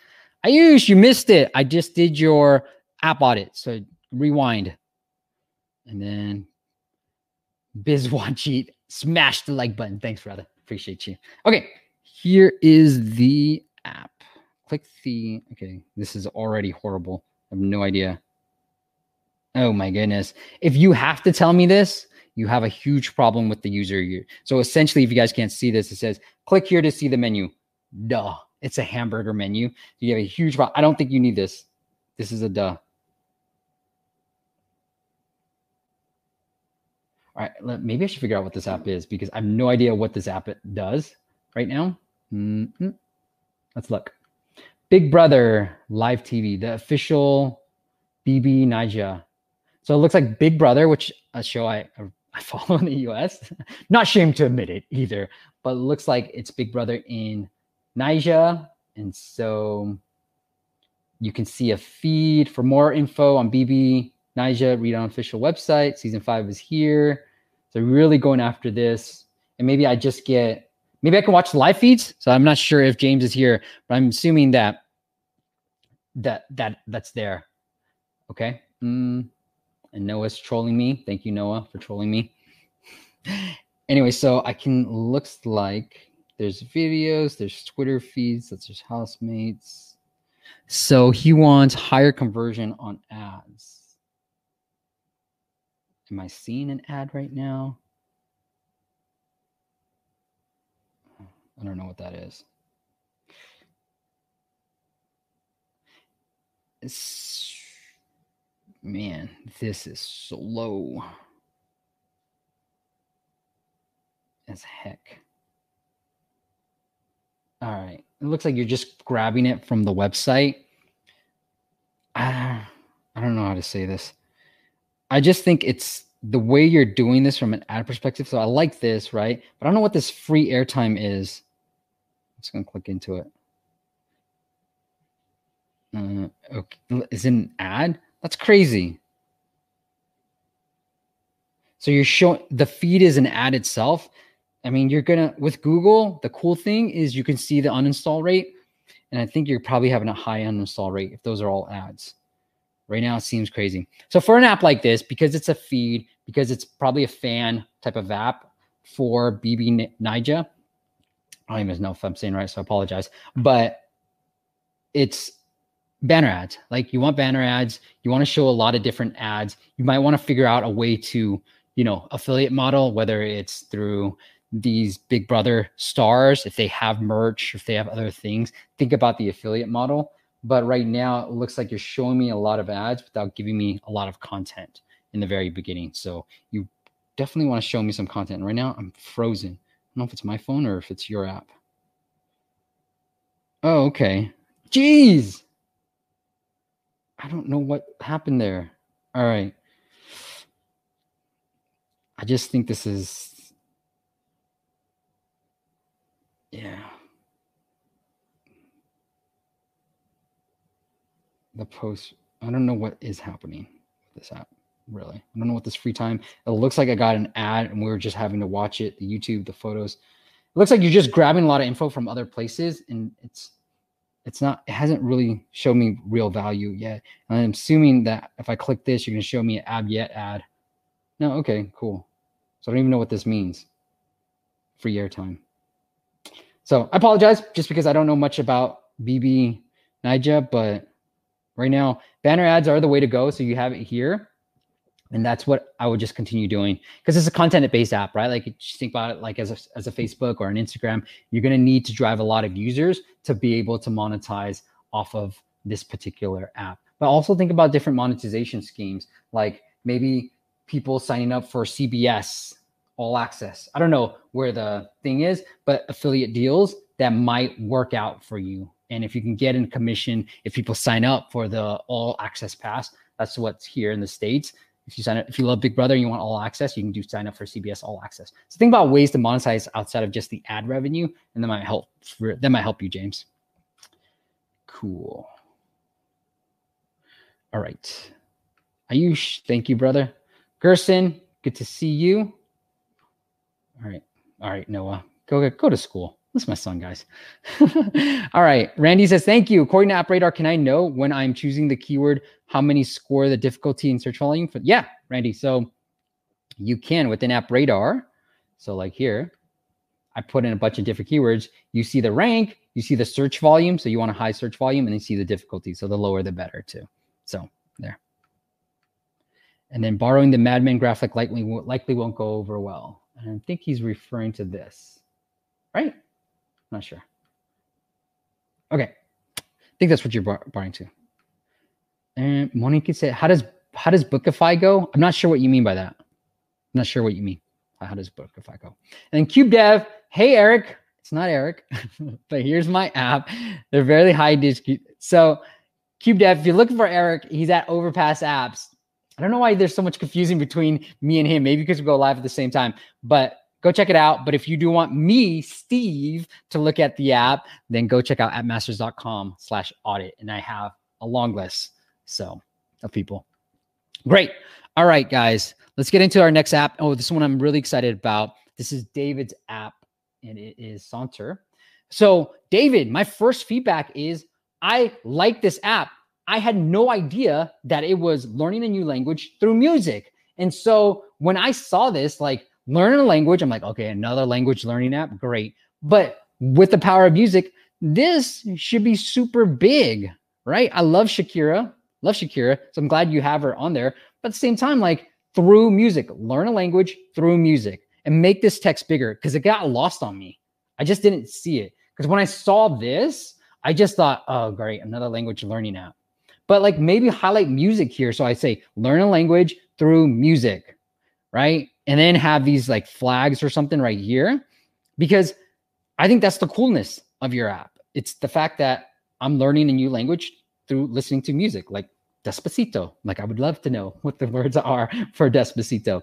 Ayush, you missed it. I just did your app audit. So rewind. And then Biswajit, smash the like button. Thanks, brother. Appreciate you. Okay, here is the app. click the, okay, this is already horrible. I have no idea. Oh my goodness. If you have to tell me this, you have a huge problem with the user. So essentially, if you guys can't see this, it says click here to see the menu. Duh. It's a hamburger menu. You have a huge problem. I don't think you need this. This is a duh. All right, maybe I should figure out what this app is because I have no idea what this app does right now. Mm-hmm. Let's look. Big Brother Live TV, the official BB Naija. So it looks like Big Brother, which a show I I follow in the US. Not ashamed to admit it either, but it looks like it's Big Brother in Naija. And so you can see a feed for more info on BB Naija, read on official website. Season five is here. So really going after this. And maybe I just get maybe I can watch live feeds. So I'm not sure if James is here, but I'm assuming that that that that's there. Okay. Mm. And Noah's trolling me. Thank you, Noah, for trolling me. anyway, so I can looks like there's videos, there's Twitter feeds, that's his housemates. So he wants higher conversion on ads. Am I seeing an ad right now? I don't know what that is. Man, this is slow as heck. All right. It looks like you're just grabbing it from the website. I, I don't know how to say this. I just think it's the way you're doing this from an ad perspective. So I like this, right? But I don't know what this free airtime is. I'm just gonna click into it. Uh, okay, is it an ad? That's crazy. So you're showing the feed is an ad itself. I mean, you're gonna with Google. The cool thing is you can see the uninstall rate, and I think you're probably having a high uninstall rate if those are all ads. Right now, it seems crazy. So for an app like this, because it's a feed, because it's probably a fan type of app for BB Naija, I don't even know if I'm saying right, so I apologize. But it's banner ads. Like you want banner ads, you want to show a lot of different ads. You might want to figure out a way to, you know, affiliate model, whether it's through these big brother stars, if they have merch, if they have other things, think about the affiliate model but right now, it looks like you're showing me a lot of ads without giving me a lot of content in the very beginning. So you definitely want to show me some content. Right now, I'm frozen. I don't know if it's my phone or if it's your app. Oh, okay. Jeez. I don't know what happened there. All right. I just think this is, yeah. the post. I don't know what is happening with this app, really. I don't know what this free time. It looks like I got an ad and we were just having to watch it, the YouTube, the photos. It looks like you're just grabbing a lot of info from other places and it's it's not it hasn't really shown me real value yet. And I'm assuming that if I click this, you're gonna show me an ab yet ad. No, okay, cool. So I don't even know what this means. Free airtime. So I apologize just because I don't know much about BB Naija, but right now banner ads are the way to go so you have it here. And that's what i would just continue doing because it's a content based app right? Like just think about it like as a, as a facebook or an instagram you're going to need to drive a lot of users to be able to monetize off of this particular app. But also think about different monetization schemes like maybe people signing up for cbs all access i don't know where the thing is but affiliate deals that might work out for you and if you can get in commission, if people sign up for the all access pass, that's what's here in the States. If you sign up, if you love Big Brother and you want all access, you can do sign up for CBS All Access. So think about ways to monetize outside of just the ad revenue, and that might help. For, that might help you, James. Cool. All right. Ayush, thank you, brother. Gerson, good to see you. All right. All right, Noah. Go go to school. That's my son, guys. All right. Randy says, Thank you. According to App Radar, can I know when I'm choosing the keyword how many score the difficulty in search volume? For, yeah, Randy. So you can within App Radar. So, like here, I put in a bunch of different keywords. You see the rank, you see the search volume. So you want a high search volume, and you see the difficulty. So the lower, the better, too. So there. And then borrowing the Madman graphic likely, likely won't go over well. And I think he's referring to this, right? Not sure. Okay. I think that's what you're bar- borrowing to. And Monique said, how does how does Bookify go? I'm not sure what you mean by that. I'm not sure what you mean. How does Bookify go? And then CubeDev, hey Eric, it's not Eric, but here's my app. They're very high disc. So Cube Dev, if you're looking for Eric, he's at Overpass Apps. I don't know why there's so much confusing between me and him. Maybe because we go live at the same time, but go check it out. But if you do want me, Steve, to look at the app, then go check out appmasters.com slash audit. And I have a long list. So of people. Great. All right, guys, let's get into our next app. Oh, this one I'm really excited about. This is David's app, and it is Saunter. So, David, my first feedback is I like this app. I had no idea that it was learning a new language through music. And so when I saw this, like learning a language, I'm like, okay, another language learning app, great. But with the power of music, this should be super big, right? I love Shakira. Love Shakira. So I'm glad you have her on there. But at the same time, like through music, learn a language through music and make this text bigger because it got lost on me. I just didn't see it. Because when I saw this, I just thought, oh, great, another language learning app. But like maybe highlight music here. So I say learn a language through music, right? And then have these like flags or something right here because I think that's the coolness of your app. It's the fact that I'm learning a new language through listening to music like Despacito. Like I would love to know what the words are for Despacito.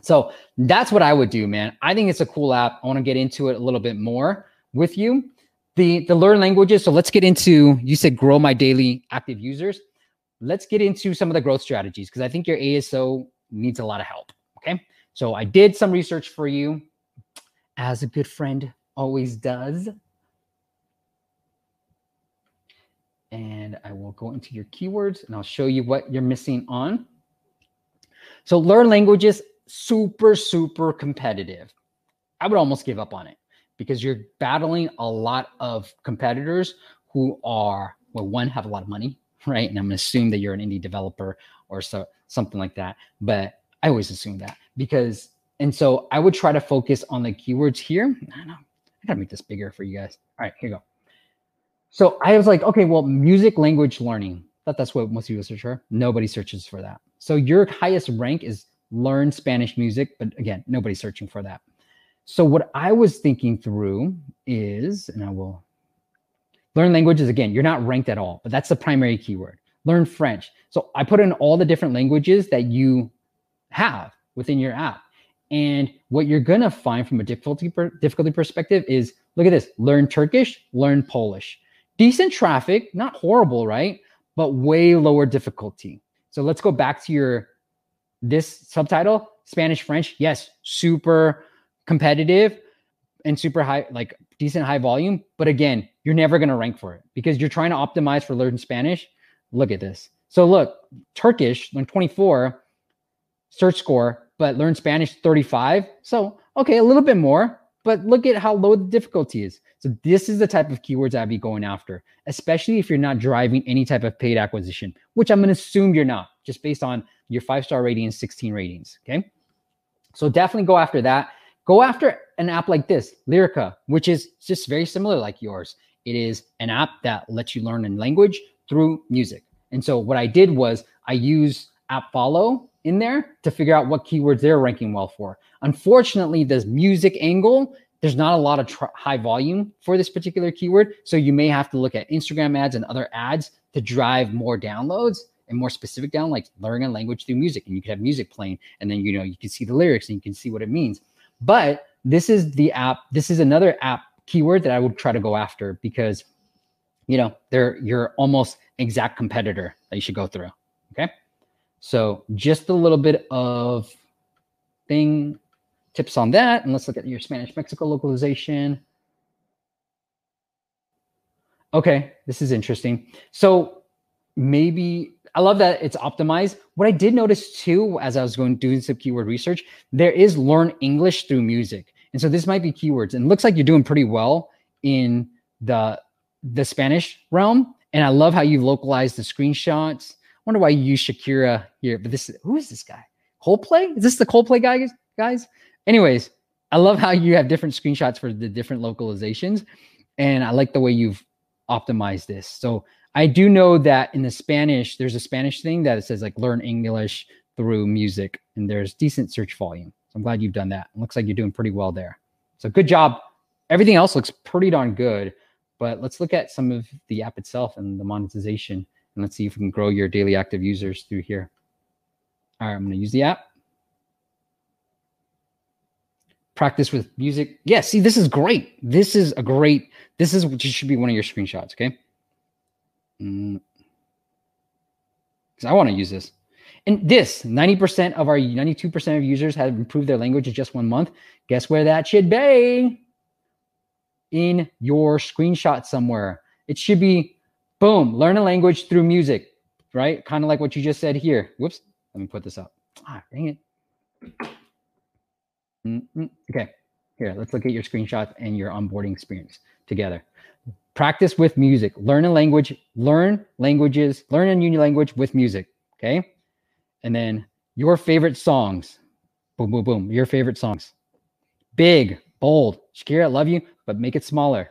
So that's what I would do, man. I think it's a cool app. I want to get into it a little bit more with you. The the learn languages. So let's get into you said grow my daily active users. Let's get into some of the growth strategies because I think your ASO needs a lot of help. Okay. So I did some research for you, as a good friend always does. and I will go into your keywords and I'll show you what you're missing on. So learn languages, super, super competitive. I would almost give up on it because you're battling a lot of competitors who are, well, one, have a lot of money, right? And I'm gonna assume that you're an indie developer or so something like that. But I always assume that because, and so I would try to focus on the keywords here. I know I gotta make this bigger for you guys. All right, here you go. So I was like, okay, well, music language learning. Thought that's what most people search for. Nobody searches for that. So your highest rank is learn Spanish music, but again, nobody's searching for that. So what I was thinking through is, and I will learn languages again, you're not ranked at all, but that's the primary keyword. Learn French. So I put in all the different languages that you have within your app. And what you're going to find from a difficulty per, difficulty perspective is look at this, learn Turkish, learn Polish decent traffic, not horrible, right? But way lower difficulty. So let's go back to your this subtitle, Spanish French. Yes, super competitive and super high, like decent high volume. But again, you're never going to rank for it because you're trying to optimize for learning Spanish. Look at this. So look, Turkish, learn 24 search score, but learn Spanish 35. So, okay, a little bit more, but look at how low the difficulty is. So this is the type of keywords I'd be going after, especially if you're not driving any type of paid acquisition, which I'm going to assume you're not, just based on your five star rating and 16 ratings. Okay. So definitely go after that. Go after an app like this, Lyrica, which is just very similar like yours. It is an app that lets you learn a language through music. And so what I did was I use AppFollow in there to figure out what keywords they're ranking well for. Unfortunately, this music angle there's not a lot of tr- high volume for this particular keyword. So you may have to look at Instagram ads and other ads to drive more downloads and more specific down, like learning a language through music. And you could have music playing, and then you know you can see the lyrics and you can see what it means. But this is the app. This is another app keyword that I would try to go after because you know they're you're almost exact competitor that you should go through. Okay. So just a little bit of thing tips on that. And let's look at your Spanish Mexico localization. Okay, this is interesting. So maybe I love that it's optimized. What I did notice too, as I was going doing some keyword research, there is learn English through music. And so this might be keywords. And looks like you're doing pretty well in the the Spanish realm. And I love how you've localized the screenshots. I wonder why you use Shakira here. But this who is this guy? Coldplay? Is this the Coldplay guy, guys? Anyways, I love how you have different screenshots for the different localizations. And I like the way you've optimized this. So I do know that in the Spanish, there's a Spanish thing that it says like learn English through music, and there's decent search volume. So I'm glad you've done that. It looks like you're doing pretty well there. So good job. Everything else looks pretty darn good. But let's look at some of the app itself and the monetization. And let's see if we can grow your daily active users through here. All right, I'm going to use the app. Practice with music. Yeah, see, this is great. This is a great, this is what should be one of your screenshots, okay? Because mm. I want to use this. And this 90% of our 92% of users have improved their language in just one month. Guess where that should be? In your screenshot somewhere. It should be boom, learn a language through music, right? Kind of like what you just said here. Whoops, let me put this up. Ah, dang it. Mm-hmm. Okay, here, let's look at your screenshots and your onboarding experience together. Practice with music. Learn a language. Learn languages. Learn a new language with music. Okay, and then your favorite songs. Boom, boom, boom. Your favorite songs. Big, bold. Shakira, I love you, but make it smaller.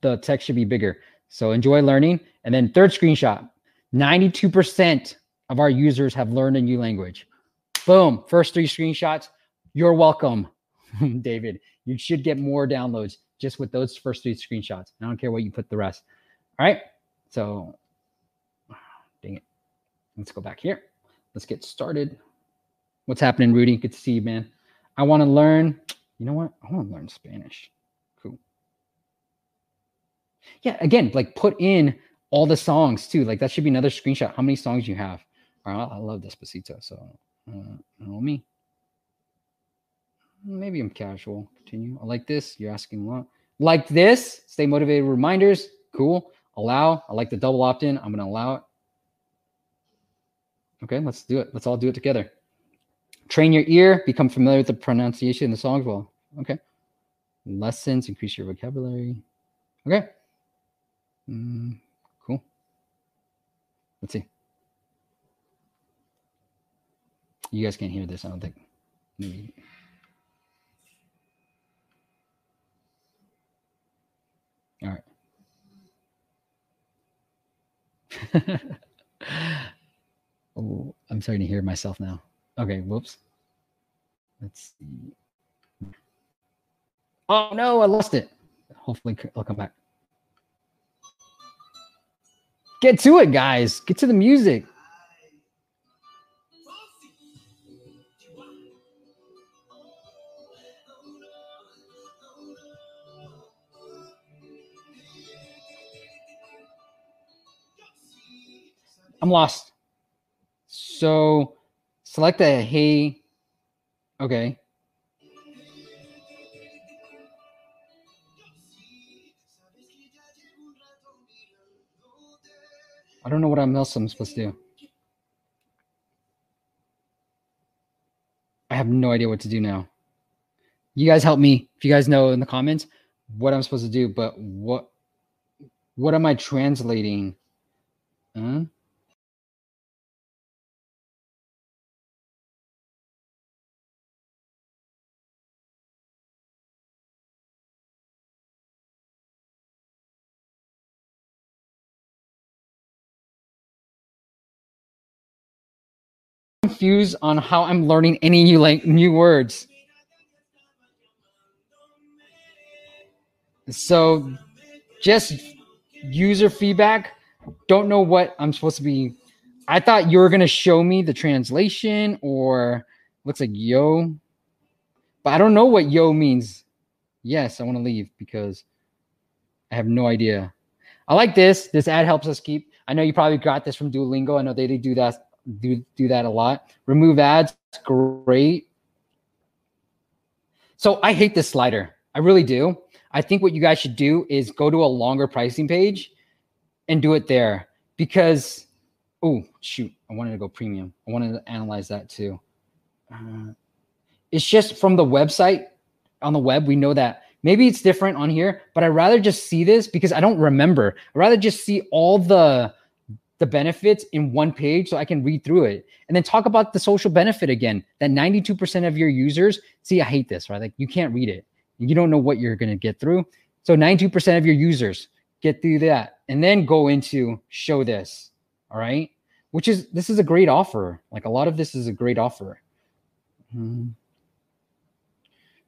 The text should be bigger. So enjoy learning. And then third screenshot 92% of our users have learned a new language. Boom. First three screenshots. You're welcome, David. You should get more downloads just with those first three screenshots. I don't care what you put the rest. All right. So, dang it. Let's go back here. Let's get started. What's happening, Rudy? Good to see you, man. I want to learn. You know what? I want to learn Spanish. Cool. Yeah, again, like put in all the songs too. Like that should be another screenshot. How many songs you have? All right, I love Despacito. So, uh, know me. Maybe I'm casual. Continue. I like this. You're asking a lot. Like this. Stay motivated. Reminders. Cool. Allow. I like the double opt in. I'm going to allow it. Okay, let's do it. Let's all do it together. Train your ear. Become familiar with the pronunciation in the songs. Well, okay. Lessons. Increase your vocabulary. Okay. Mm, cool. Let's see. You guys can't hear this, I don't think. Maybe. All right. oh, I'm starting to hear myself now. Okay, whoops. Let's see. Oh no, I lost it. Hopefully, I'll come back. Get to it, guys. Get to the music. I'm lost. So select the hey. Okay. I don't know what else I'm supposed to do. I have no idea what to do now. You guys help me if you guys know in the comments what I'm supposed to do, but what what am I translating? Huh? Confused on how I'm learning any new like new words. So just user feedback. Don't know what I'm supposed to be. I thought you were gonna show me the translation or looks like yo. But I don't know what yo means. Yes, I want to leave because I have no idea. I like this. This ad helps us keep. I know you probably got this from Duolingo. I know they do that do do that a lot. Remove ads, great. So I hate this slider. I really do. I think what you guys should do is go to a longer pricing page and do it there because oh shoot, I wanted to go premium. I wanted to analyze that too. Uh, it's just from the website. on the web, we know that maybe it's different on here, but I'd rather just see this because I don't remember. I'd rather just see all the the benefits in one page so I can read through it and then talk about the social benefit again. That 92% of your users see, I hate this, right? Like you can't read it. You don't know what you're going to get through. So 92% of your users get through that and then go into show this. All right. Which is, this is a great offer. Like a lot of this is a great offer. Hmm.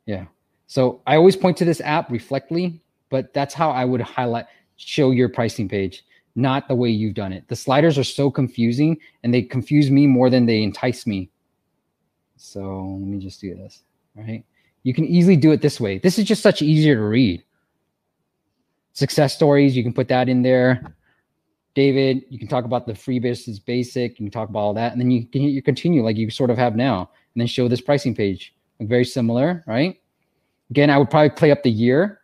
Yeah. So I always point to this app, Reflectly, but that's how I would highlight, show your pricing page, not the way you've done it. The sliders are so confusing and they confuse me more than they entice me. So let me just do this. Right. You can easily do it this way. This is just such easier to read. Success stories, you can put that in there. David, you can talk about the free business basic, you can talk about all that, and then you can you continue like you sort of have now, and then show this pricing page. Like very similar, right? Again, I would probably play up the year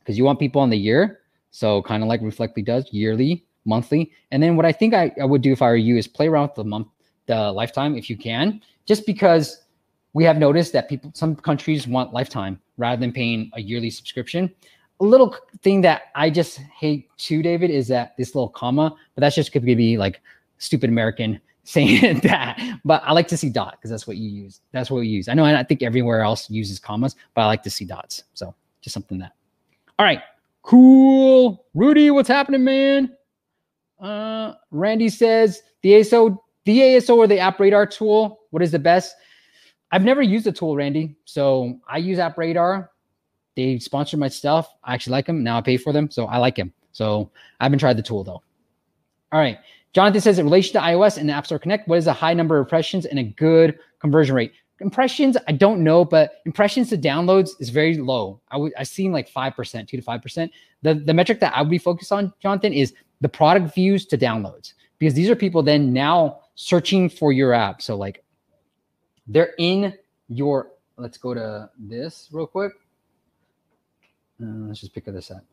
because you want people on the year. So kind of like Reflectly does, yearly, monthly. And then what I think I, I would do if I were you is play around with the month, the lifetime if you can, just because we have noticed that people, some countries want lifetime rather than paying a yearly subscription. A little thing that I just hate too, David, is that this little comma, but that's just could be like stupid American saying that. But I like to see dot because that's what you use. That's what we use. I know and I think everywhere else uses commas, but I like to see dots. So just something that. All right, cool. Rudy, what's happening, man? Uh, Randy says the ASO, the ASO or the App Radar tool. What is the best? I've never used the tool, Randy. So I use App Radar. They sponsor my stuff. I actually like them. Now I pay for them. So I like them. So I haven't tried the tool though. All right. Jonathan says in relation to iOS and the App Store Connect, what is a high number of impressions and a good conversion rate? Impressions, I don't know, but impressions to downloads is very low. I would I've seen like five percent, two to five percent. The the metric that I would be focused on, Jonathan, is the product views to downloads because these are people then now searching for your app. So like they're in your. Let's go to this real quick. Uh, let's just pick this up.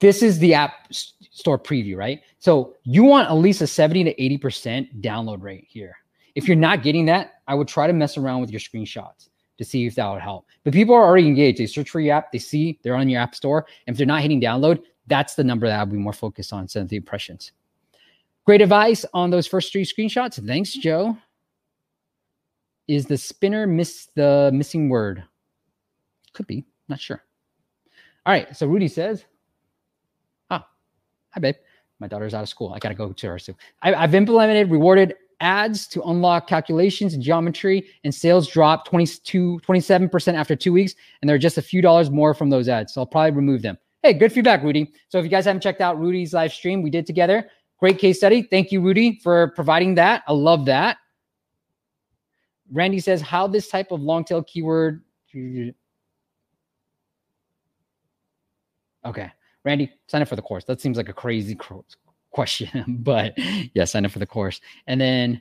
This is the app store preview, right? So you want at least a 70 to 80% download rate here. If you're not getting that, I would try to mess around with your screenshots to see if that would help. But people are already engaged. They search for your app, they see they're on your app store. And if they're not hitting download, that's the number that I'll be more focused on of the impressions. Great advice on those first three screenshots. Thanks, Joe. Is the spinner miss the missing word? Could be, not sure. All right. So Rudy says, Ah, hi, babe. My daughter's out of school. I got to go to her. So I, I've implemented rewarded ads to unlock calculations and geometry, and sales drop 22, 27% after two weeks. And there are just a few dollars more from those ads. So I'll probably remove them. Hey, good feedback, Rudy. So if you guys haven't checked out Rudy's live stream we did together, great case study. Thank you, Rudy, for providing that. I love that. Randy says, how this type of long tail keyword. Okay. Randy, sign up for the course. That seems like a crazy question, but yeah, sign up for the course. And then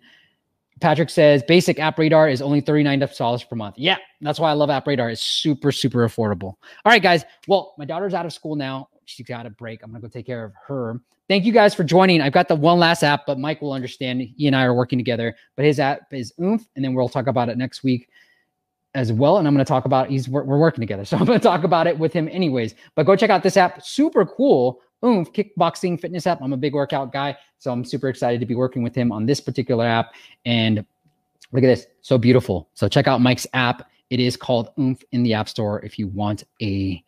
Patrick says basic app radar is only $39 per month. Yeah, that's why I love app radar. It's super, super affordable. All right, guys. Well, my daughter's out of school now. She got a break. I'm gonna go take care of her. Thank you guys for joining. I've got the one last app, but Mike will understand. He and I are working together. But his app is Oomph, and then we'll talk about it next week as well. And I'm going to talk about he's we're, we're working together, so I'm going to talk about it with him anyways. But go check out this app, super cool. Oomph, kickboxing fitness app. I'm a big workout guy, so I'm super excited to be working with him on this particular app. And look at this, so beautiful. So check out Mike's app. It is called Oomph in the App Store if you want a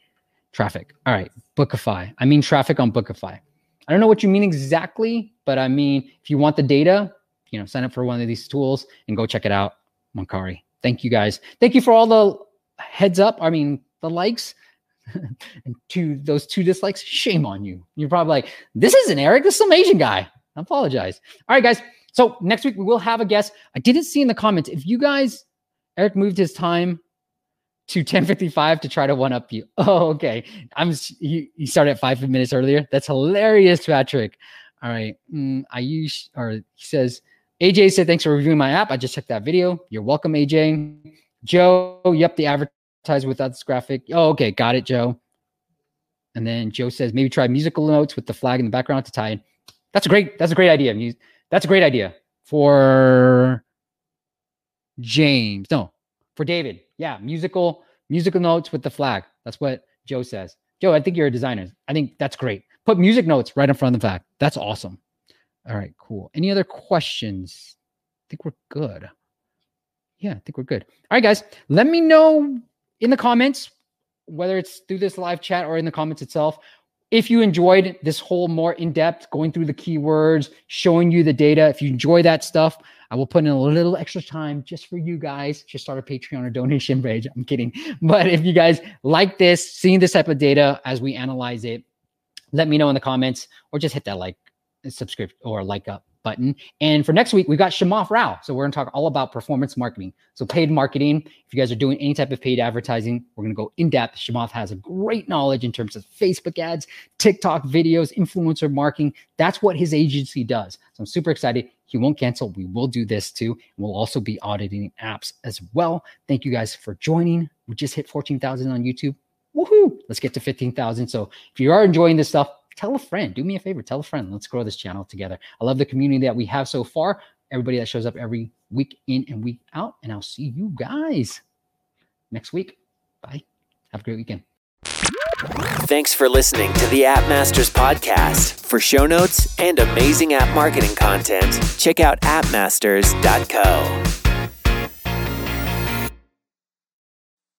traffic. All right, Bookify. I mean traffic on Bookify. I don't know what you mean exactly, but I mean if you want the data, you know, sign up for one of these tools and go check it out. Moncari. Thank you guys. Thank you for all the heads up. I mean, the likes and to those two dislikes. Shame on you. You're probably like, this isn't Eric. This is some Asian guy. I apologize. All right, guys. So next week we will have a guest. I didn't see in the comments if you guys, Eric moved his time to 10:55 to try to one up you. Oh, okay. I'm you, you started at five minutes earlier. That's hilarious, Patrick. All right. Mm, I use or he says AJ said, thanks for reviewing my app. I just checked that video. You're welcome, AJ. Joe, yep, the advertise without this graphic. Oh, okay. Got it, Joe. And then Joe says, maybe try musical notes with the flag in the background to tie in. That's a great, that's a great idea. That's a great idea for James. No, for David. Yeah, musical Musical notes with the flag. That's what Joe says. Joe, I think you're a designer. I think that's great. Put music notes right in front of the flag. That's awesome. All right, cool. Any other questions? I think we're good. Yeah, I think we're good. All right, guys. Let me know in the comments, whether it's through this live chat or in the comments itself, if you enjoyed this whole more in depth, going through the keywords, showing you the data. If you enjoy that stuff, I will put in a little extra time just for you guys. Just start a Patreon or donation page. I'm kidding. But if you guys like this, seeing this type of data as we analyze it, let me know in the comments or just hit that like, subscribe or like up button. And for next week, we've got Shamanth Rao. So we're going to talk all about performance marketing. So paid marketing. If you guys are doing any type of paid advertising, we're going to go in depth. Shamoff has a great knowledge in terms of Facebook ads, TikTok videos, influencer marketing. That's what his agency does. So I'm super excited. He won't cancel. We will do this too. We'll also be auditing apps as well. Thank you guys for joining. We just hit 14,000 on YouTube. Woohoo! Let's get to 15,000. So if you are enjoying this stuff, tell a friend. Do me a favor, tell a friend. Let's grow this channel together. I love the community that we have so far. Everybody that shows up every week in and week out. And I'll see you guys next week. Bye. Have a great weekend. Thanks for listening to the App Masters podcast. For show notes and amazing app marketing content, check out appmasters.co.